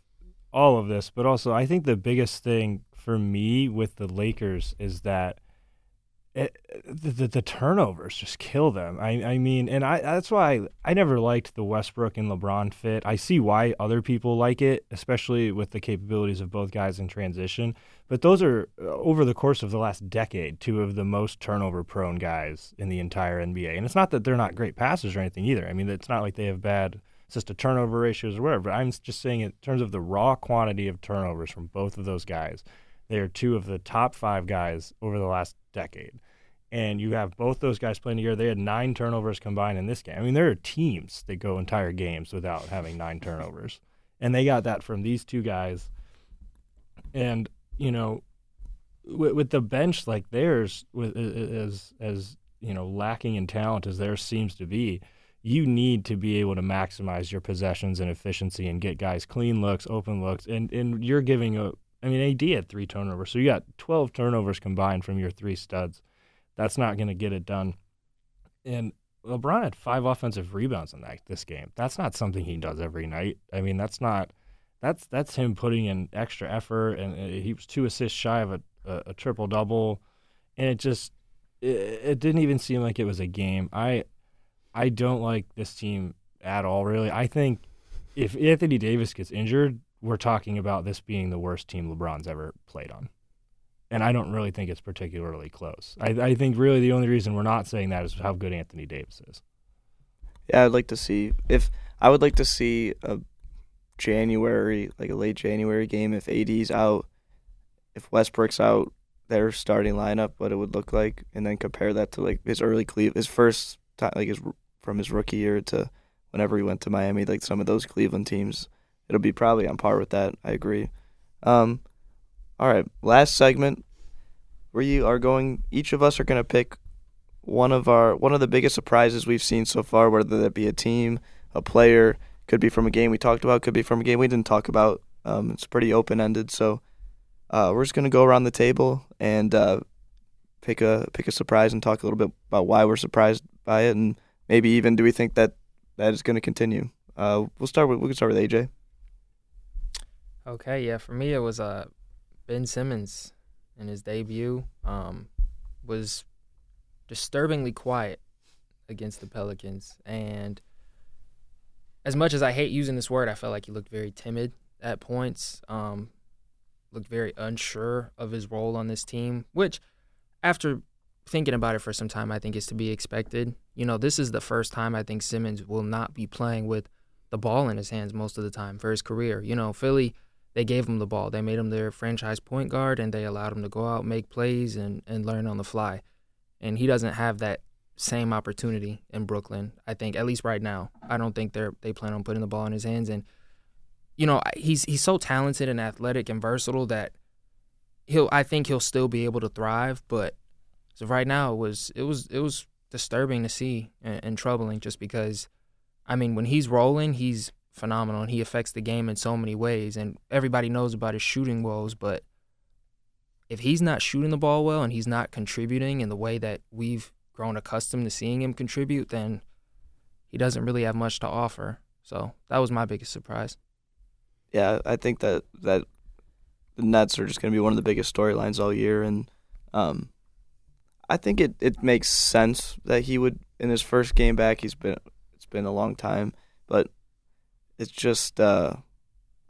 [SPEAKER 5] all of this, but also I think the biggest thing for me with the Lakers is that it, the, the, turnovers just kill them. I I mean, and I that's why I, I never liked the Westbrook and LeBron fit. I see why other people like it, especially with the capabilities of both guys in transition. But those are uh, over the course of the last decade, two of the most turnover prone guys in the entire NBA. And it's not that they're not great passers or anything either. I mean, it's not like they have bad just a turnover ratios or whatever. I'm just saying in terms of the raw quantity of turnovers from both of those guys, they are two of the top five guys over the last decade and you have both those guys playing together. They had nine turnovers combined in this game. I mean, there are teams that go entire games without having nine turnovers, and they got that from these two guys. And you know, with, with the bench like theirs, with as as you know, lacking in talent as theirs seems to be, you need to be able to maximize your possessions and efficiency and get guys clean looks, open looks, and and you're giving a. I mean, AD had three turnovers, so you got 12 turnovers combined from your three studs that's not going to get it done. And LeBron had five offensive rebounds in that this game. That's not something he does every night. I mean, that's not that's that's him putting in extra effort, and uh, he was two assists shy of a, a, a triple double, and it just it, it, didn't even seem like it was a game. I I don't like this team at all. Really, I think if Anthony Davis gets injured, we're talking about this being the worst team LeBron's ever played on and I don't really think it's particularly close. I, I think really the only reason we're not saying that is how good Anthony Davis is.
[SPEAKER 1] Yeah, I'd like to see if I would like to see a January, like a late January game if AD's out, if Westbrook's out, their starting lineup, what it would look like, and then compare that to like his early Cleve, his first time, like his from his rookie year to whenever he went to Miami, like some of those Cleveland teams, it'll be probably on par with that. I agree. Um, all right, last segment. We are going. Each of us are going to pick one of our one of the biggest surprises we've seen so far, whether that be a team, a player, could be from a game we talked about, could be from a game we didn't talk about. Um, it's pretty open ended, so uh, we're just going to go around the table and uh, pick a pick a surprise and talk a little bit about why we're surprised by it, and maybe even do we think that that is going to continue. Uh, we'll start with we can start with AJ.
[SPEAKER 4] Okay, yeah, for me it was uh Ben Simmons in his debut um was disturbingly quiet against the Pelicans and as much as I hate using this word, I felt like he looked very timid at points. Um looked very unsure of his role on this team, which after thinking about it for some time, I think is to be expected. You know, this is the first time I think Simmons will not be playing with the ball in his hands most of the time for his career. You know, Philly they gave him the ball. They made him their franchise point guard and they allowed him to go out, make plays and, and learn on the fly. And he doesn't have that same opportunity in Brooklyn, I think, at least right now. I don't think they're they plan on putting the ball in his hands and you know, he's he's so talented and athletic and versatile that he'll I think he'll still be able to thrive, but so right now it was it was it was disturbing to see and, and troubling just because I mean, when he's rolling, he's phenomenal and he affects the game in so many ways. And everybody knows about his shooting woes, but if he's not shooting the ball well and he's not contributing in the way that we've grown accustomed to seeing him contribute, then he doesn't really have much to offer. So that was my biggest surprise.
[SPEAKER 1] Yeah, I think that that the Nets are just going to be one of the biggest storylines all year, and um, I think it, it makes sense that he would in his first game back. He's been it's been a long time, but it's just uh,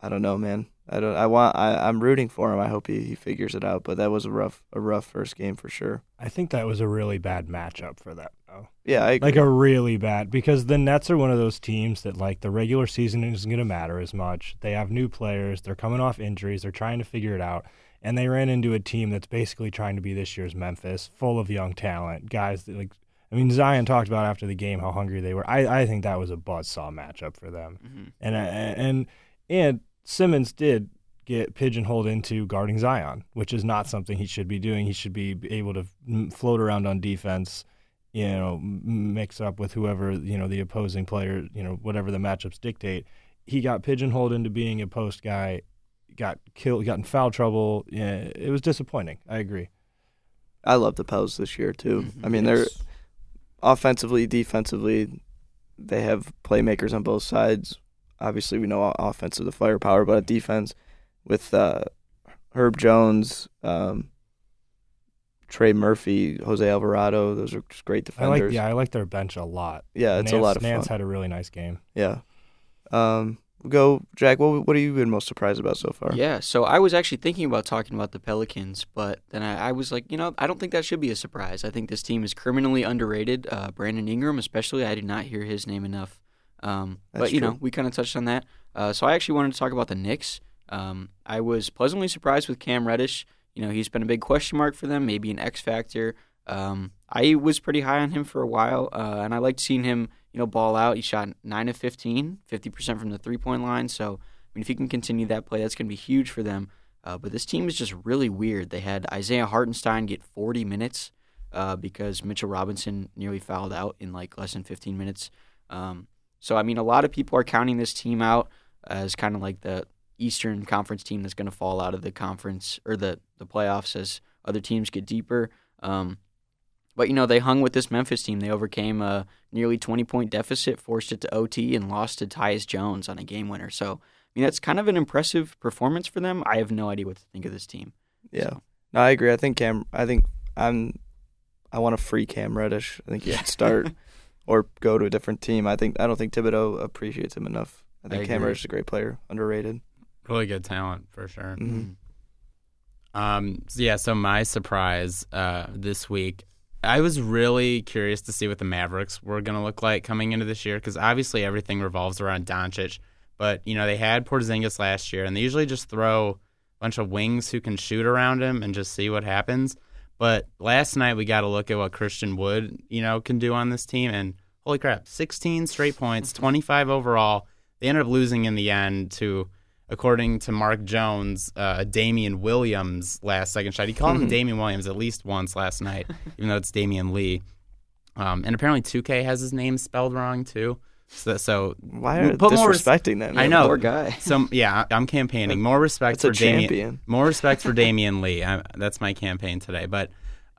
[SPEAKER 1] I don't know, man. I don't. I want. I, I'm rooting for him. I hope he, he figures it out. But that was a rough a rough first game for sure.
[SPEAKER 5] I think that was a really bad matchup for that though.
[SPEAKER 1] Yeah, I agree.
[SPEAKER 5] Like a really bad because the Nets are one of those teams that like the regular season isn't going to matter as much. They have new players. They're coming off injuries. They're trying to figure it out. And they ran into a team that's basically trying to be this year's Memphis, full of young talent, guys that like I mean, Zion talked about after the game how hungry they were. I, I think that was a buzzsaw matchup for them,
[SPEAKER 3] Mm-hmm.
[SPEAKER 5] and and and Simmons did get pigeonholed into guarding Zion, which is not something he should be doing. He should be able to float around on defense, you know, mix up with whoever you know the opposing player, you know, whatever the matchups dictate. He got pigeonholed into being a post guy, got killed, got in foul trouble. Yeah, it was disappointing. I agree.
[SPEAKER 1] I love the Pels this year too.
[SPEAKER 3] Mhm.
[SPEAKER 1] I mean, they're offensively, defensively, they have playmakers on both sides. Obviously, we know o- offensive the firepower, but at defense, with uh, Herb Jones, um, Trey Murphy, Jose Alvarado, those are just great
[SPEAKER 5] I like
[SPEAKER 1] defenders.
[SPEAKER 5] yeah, I like their bench a lot.
[SPEAKER 1] Yeah, it's a lot of
[SPEAKER 5] Nance
[SPEAKER 1] fun.
[SPEAKER 5] had a really nice game.
[SPEAKER 1] Yeah. Um, we'll go, Jack. What what have you been most surprised about so far?
[SPEAKER 3] Yeah, so I was actually thinking about talking about the Pelicans, but then I, I was like, you know, I don't think that should be a surprise. I think this team is criminally underrated. Uh, Brandon Ingram, especially, I did not hear his name enough. Um, but you
[SPEAKER 1] true.
[SPEAKER 3] know, we kind of touched on that. Uh, so I actually wanted to talk about the Knicks. Um, I was pleasantly surprised with Cam Reddish. You know, he's been a big question mark for them, maybe an X factor. Um, I was pretty high on him for a while, uh, and I liked seeing him, you know, ball out. He shot nine of 15, 50% from the three point line. So, I mean, if he can continue that play, that's going to be huge for them. Uh, but this team is just really weird. They had Isaiah Hartenstein get 40 minutes uh, because Mitchell Robinson nearly fouled out in like less than 15 minutes. Um, so, I mean, a lot of people are counting this team out as kind of like the Eastern Conference team that's going to fall out of the conference or the, the playoffs as other teams get deeper. Um, but, you know, they hung with this Memphis team. They overcame a nearly 20 point deficit, forced it to OT, and lost to Tyus Jones on a game winner. So, I mean, that's kind of an impressive performance for them. I have no idea what to think of this team.
[SPEAKER 1] Yeah.
[SPEAKER 3] So,
[SPEAKER 1] No, I agree. I think Cam. I think I'm. I want to free Cam Reddish. I think he should start or go to a different team. I think I don't think Thibodeau appreciates him enough. I think
[SPEAKER 3] I
[SPEAKER 1] Cam. Reddish is a great player, underrated.
[SPEAKER 2] Really good talent for sure.
[SPEAKER 1] Mhm.
[SPEAKER 2] Um, so yeah, so my surprise uh, this week, I was really curious to see what the Mavericks were going to look like coming into this year because obviously everything revolves around Doncic. But you know they had Porzingis last year, and they usually just throw a bunch of wings who can shoot around him and just see what happens. But last night we got to look at what Christian Wood, you know, can do on this team, and holy crap, 16 straight points, 25 overall. They ended up losing in the end to according to Mark Jones, uh, Damian Williams last second shot. He called him Damian Williams at least once last night, even though it's Damion Lee. Um, and apparently 2K has his name spelled wrong too. So, so
[SPEAKER 1] Why are
[SPEAKER 2] Put more res-
[SPEAKER 1] disrespecting that?
[SPEAKER 2] I know.
[SPEAKER 3] Poor guy.
[SPEAKER 2] so yeah, I'm campaigning. More respect for Damion.
[SPEAKER 1] champion.
[SPEAKER 2] More respect for Damion Lee. I, that's my campaign today. But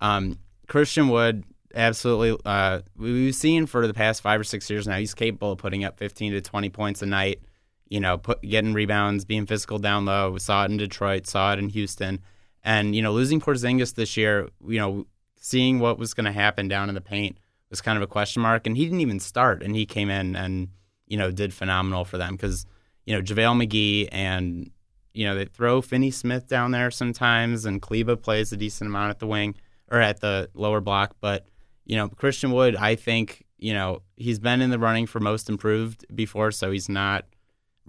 [SPEAKER 2] um, Christian Wood, absolutely. Uh, we've seen for the past five or six years now, he's capable of putting up 15 to 20 points a night. You know, put, getting rebounds, being physical down low. We saw it in Detroit, saw it in Houston. And, you know, losing Porzingis this year, you know, seeing what was going to happen down in the paint was kind of a question mark. And he didn't even start, and he came in and, you know, did phenomenal for them because, you know, JaVale McGee and, you know, they throw Finney Smith down there sometimes, and Kleber plays a decent amount at the wing or at the lower block. But, you know, Christian Wood, I think, you know, he's been in the running for most improved before, so he's not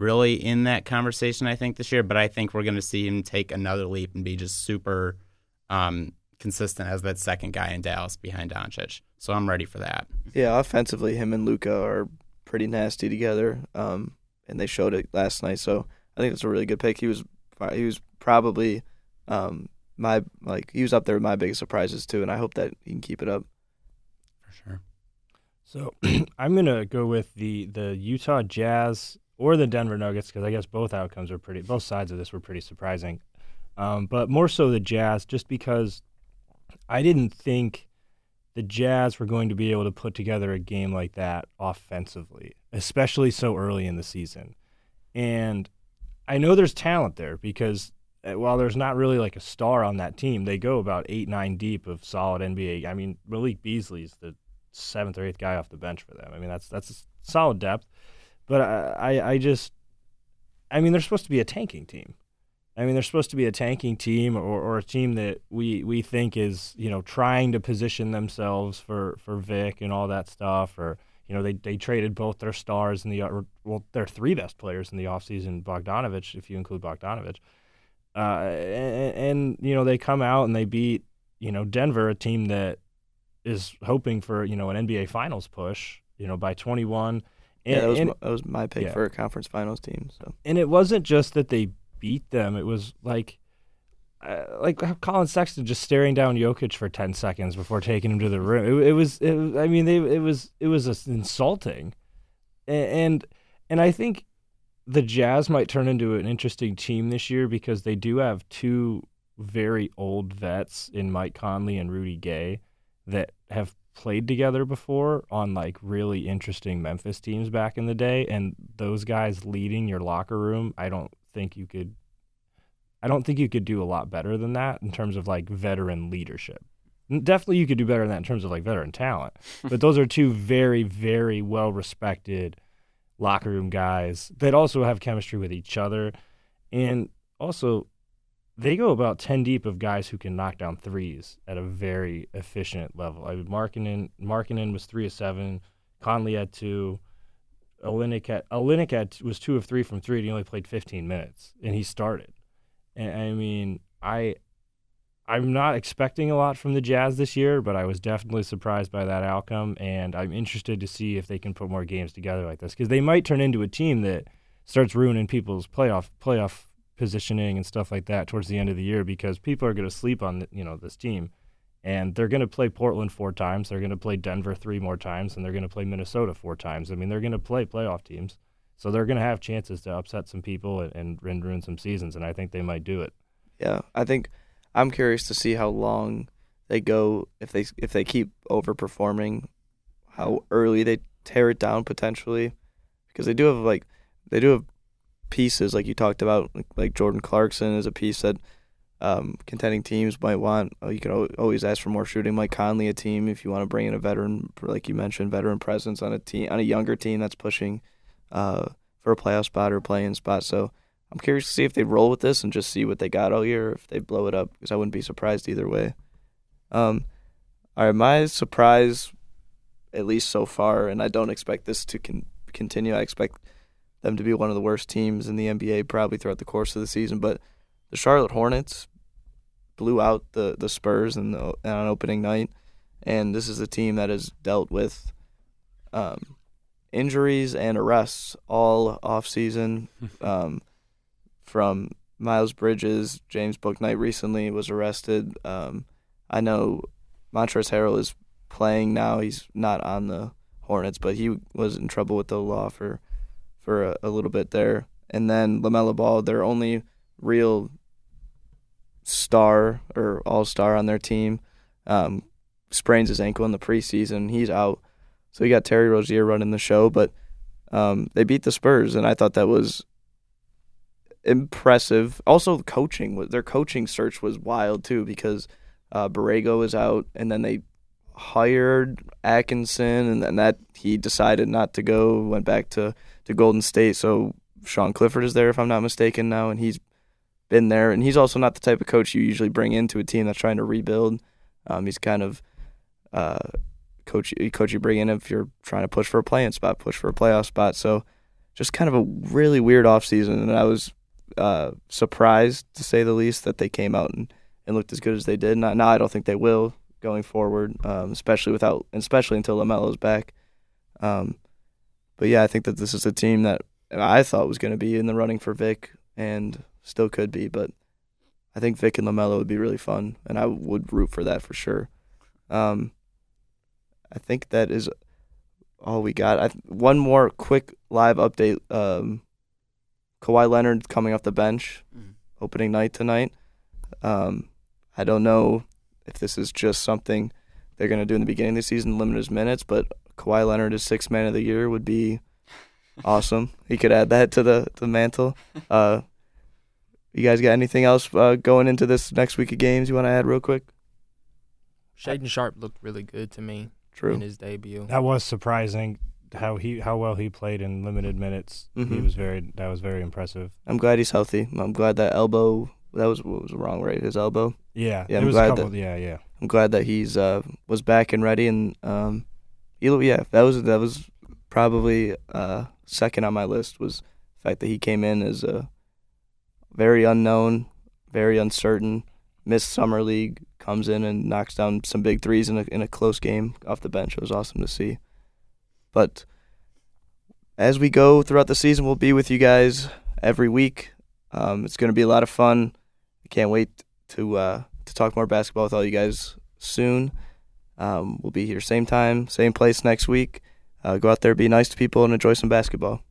[SPEAKER 2] really in that conversation, I think, this year. But I think we're going to see him take another leap and be just super um, consistent as that second guy in Dallas behind Doncic. So I'm ready for that.
[SPEAKER 1] Yeah, offensively, him and Luka are pretty nasty together, um, and they showed it last night. So I think it's a really good pick. He was he was probably um, my like he was up there with my biggest surprises too, and I hope that he can keep it up.
[SPEAKER 2] For sure.
[SPEAKER 5] So I'm gonna go with the the Utah Jazz or the Denver Nuggets because I guess both outcomes are pretty. Both sides of this were pretty surprising, um, but more so the Jazz, just because I didn't think the Jazz were going to be able to put together a game like that offensively, especially so early in the season. And I know there's talent there because uh, while there's not really like a star on that team, they go about eight, nine deep of solid NBA. I mean, Malik Beasley's the seventh or eighth guy off the bench for them. I mean, that's that's solid depth. But I, I, I just, I mean, they're supposed to be a tanking team. I mean, they're supposed to be a tanking team or, or a team that we, we think is, you know, trying to position themselves for, for Vic and all that stuff. Or, you know, they, they traded both their stars in the, or, well, their three best players in the offseason, Bogdanovich, if you include Bogdanovich. Uh, and, and, you know, they come out and they beat, you know, Denver, a team that is hoping for, you know, an NBA Finals push, you know, by 21.
[SPEAKER 1] And, yeah, that was,
[SPEAKER 5] and,
[SPEAKER 1] my, that was my pick
[SPEAKER 5] yeah.
[SPEAKER 1] for a conference finals team. So,
[SPEAKER 5] and it wasn't just that they beat them; it was like, uh, like Collin Sexton just staring down Jokic for ten seconds before taking him to the rim. It, it was, it, I mean, they, it was, it was insulting, and and I think the Jazz might turn into an interesting team this year because they do have two very old vets in Mike Conley and Rudy Gay that have played together before on like really interesting Memphis teams back in the day and those guys leading your locker room, I don't think you could I don't think you could do a lot better than that in terms of like veteran leadership. Definitely you could do better than that in terms of like veteran talent. but those are two very very well respected locker room guys that also have chemistry with each other and also they go about 10 deep of guys who can knock down threes at a very efficient level. I mean, Markkanen, Markkanen was 3 of 7, Conley had 2, Olynyk had, Olynyk had, was 2 of 3 from 3 and he only played 15 minutes and he started. And I mean, I I'm not expecting a lot from the Jazz this year, but I was definitely surprised by that outcome and I'm interested to see if they can put more games together like this cuz they might turn into a team that starts ruining people's playoff playoff positioning and stuff like that towards the end of the year because people are going to sleep on the, you know this team and they're going to play Portland four times, they're going to play Denver three more times, and they're going to play Minnesota four times. I mean, they're going to play playoff teams, so they're going to have chances to upset some people and, and, and ruin some seasons, and I think they might do it.
[SPEAKER 1] Yeah, I think I'm curious to see how long they go if they if they keep overperforming, how early they tear it down potentially, because they do have like they do have pieces like you talked about, like, Jordan Clarkson is a piece that um, contending teams might want. Uh, you can always ask for more shooting. Mike Conley, a team, if you want to bring in a veteran, like you mentioned, veteran presence on a team on a younger team that's pushing uh, for a playoff spot or playing spot. So I'm curious to see if they roll with this and just see what they got all year, if they blow it up, because I wouldn't be surprised either way. Um, all right, my surprise, at least so far, and I don't expect this to con- continue. I expect them to be one of the worst teams in the NBA probably throughout the course of the season. But the Charlotte Hornets blew out the the Spurs in the, on opening night, and this is a team that has dealt with um, injuries and arrests all off season. um, from Miles Bridges, James Bouknight recently was arrested. Um, I know Montrezl Harrell is playing now. He's not on the Hornets, but he was in trouble with the law for for a, a little bit there. And then LaMelo Ball, their only real star or all star on their team, um, sprains his ankle in the preseason. He's out. So you got Terry Rozier running the show, but um, they beat the Spurs, and I thought that was impressive. Also, coaching their coaching search was wild too because uh, Borrego was out, and then they hired Atkinson, and then that he decided not to go, went back to to Golden State. So Sean Clifford is there, if I'm not mistaken, now, and he's been there, and he's also not the type of coach you usually bring into a team that's trying to rebuild. Um, he's kind of uh, coach coach you bring in if you're trying to push for a playing spot, push for a playoff spot. So just kind of a really weird offseason, and I was uh, surprised to say the least that they came out and, and looked as good as they did. Now, now I don't think they will going forward, um, especially without, especially until LaMelo's back. Um, but yeah, I think that this is a team that I thought was going to be in the running for Vic and still could be, but I think Vic and LaMelo would be really fun, and I would root for that for sure. Um, I think that is all we got. I, one more quick live update. Um, Kawhi Leonard coming off the bench,
[SPEAKER 3] Mhm.
[SPEAKER 1] opening night tonight. Um, I don't know if this is just something they're going to do in the beginning of the season, limit his minutes, but Kawhi Leonard as sixth man of the year would be awesome. He could add that to the the mantle. Uh, you guys got anything else uh, going into this next week of games you want to add real quick?
[SPEAKER 4] Shaedon Sharpe looked really good to me
[SPEAKER 1] True.
[SPEAKER 4] in his debut.
[SPEAKER 5] That was surprising how he how well he played in limited minutes. He
[SPEAKER 1] Mhm.
[SPEAKER 5] was very that was very impressive.
[SPEAKER 1] I'm glad he's healthy. I'm glad that elbow that was what was wrong, right? His elbow.
[SPEAKER 5] Yeah,
[SPEAKER 1] Yeah, I'm
[SPEAKER 5] was
[SPEAKER 1] glad
[SPEAKER 5] a couple.
[SPEAKER 1] that-
[SPEAKER 5] yeah, yeah.
[SPEAKER 1] I'm glad that he's uh, was back and ready, and um, yeah, that was that was probably uh, second on my list was the fact that he came in as a very unknown, very uncertain, missed summer league, comes in and knocks down some big threes in a in a close game off the bench. It was awesome to see. But as we go throughout the season, we'll be with you guys every week. Um, it's going to be a lot of fun. I can't wait to uh, to talk more basketball with all you guys soon. Um, we'll be here same time, same place next week. Uh, go out there, be nice to people, and enjoy some basketball.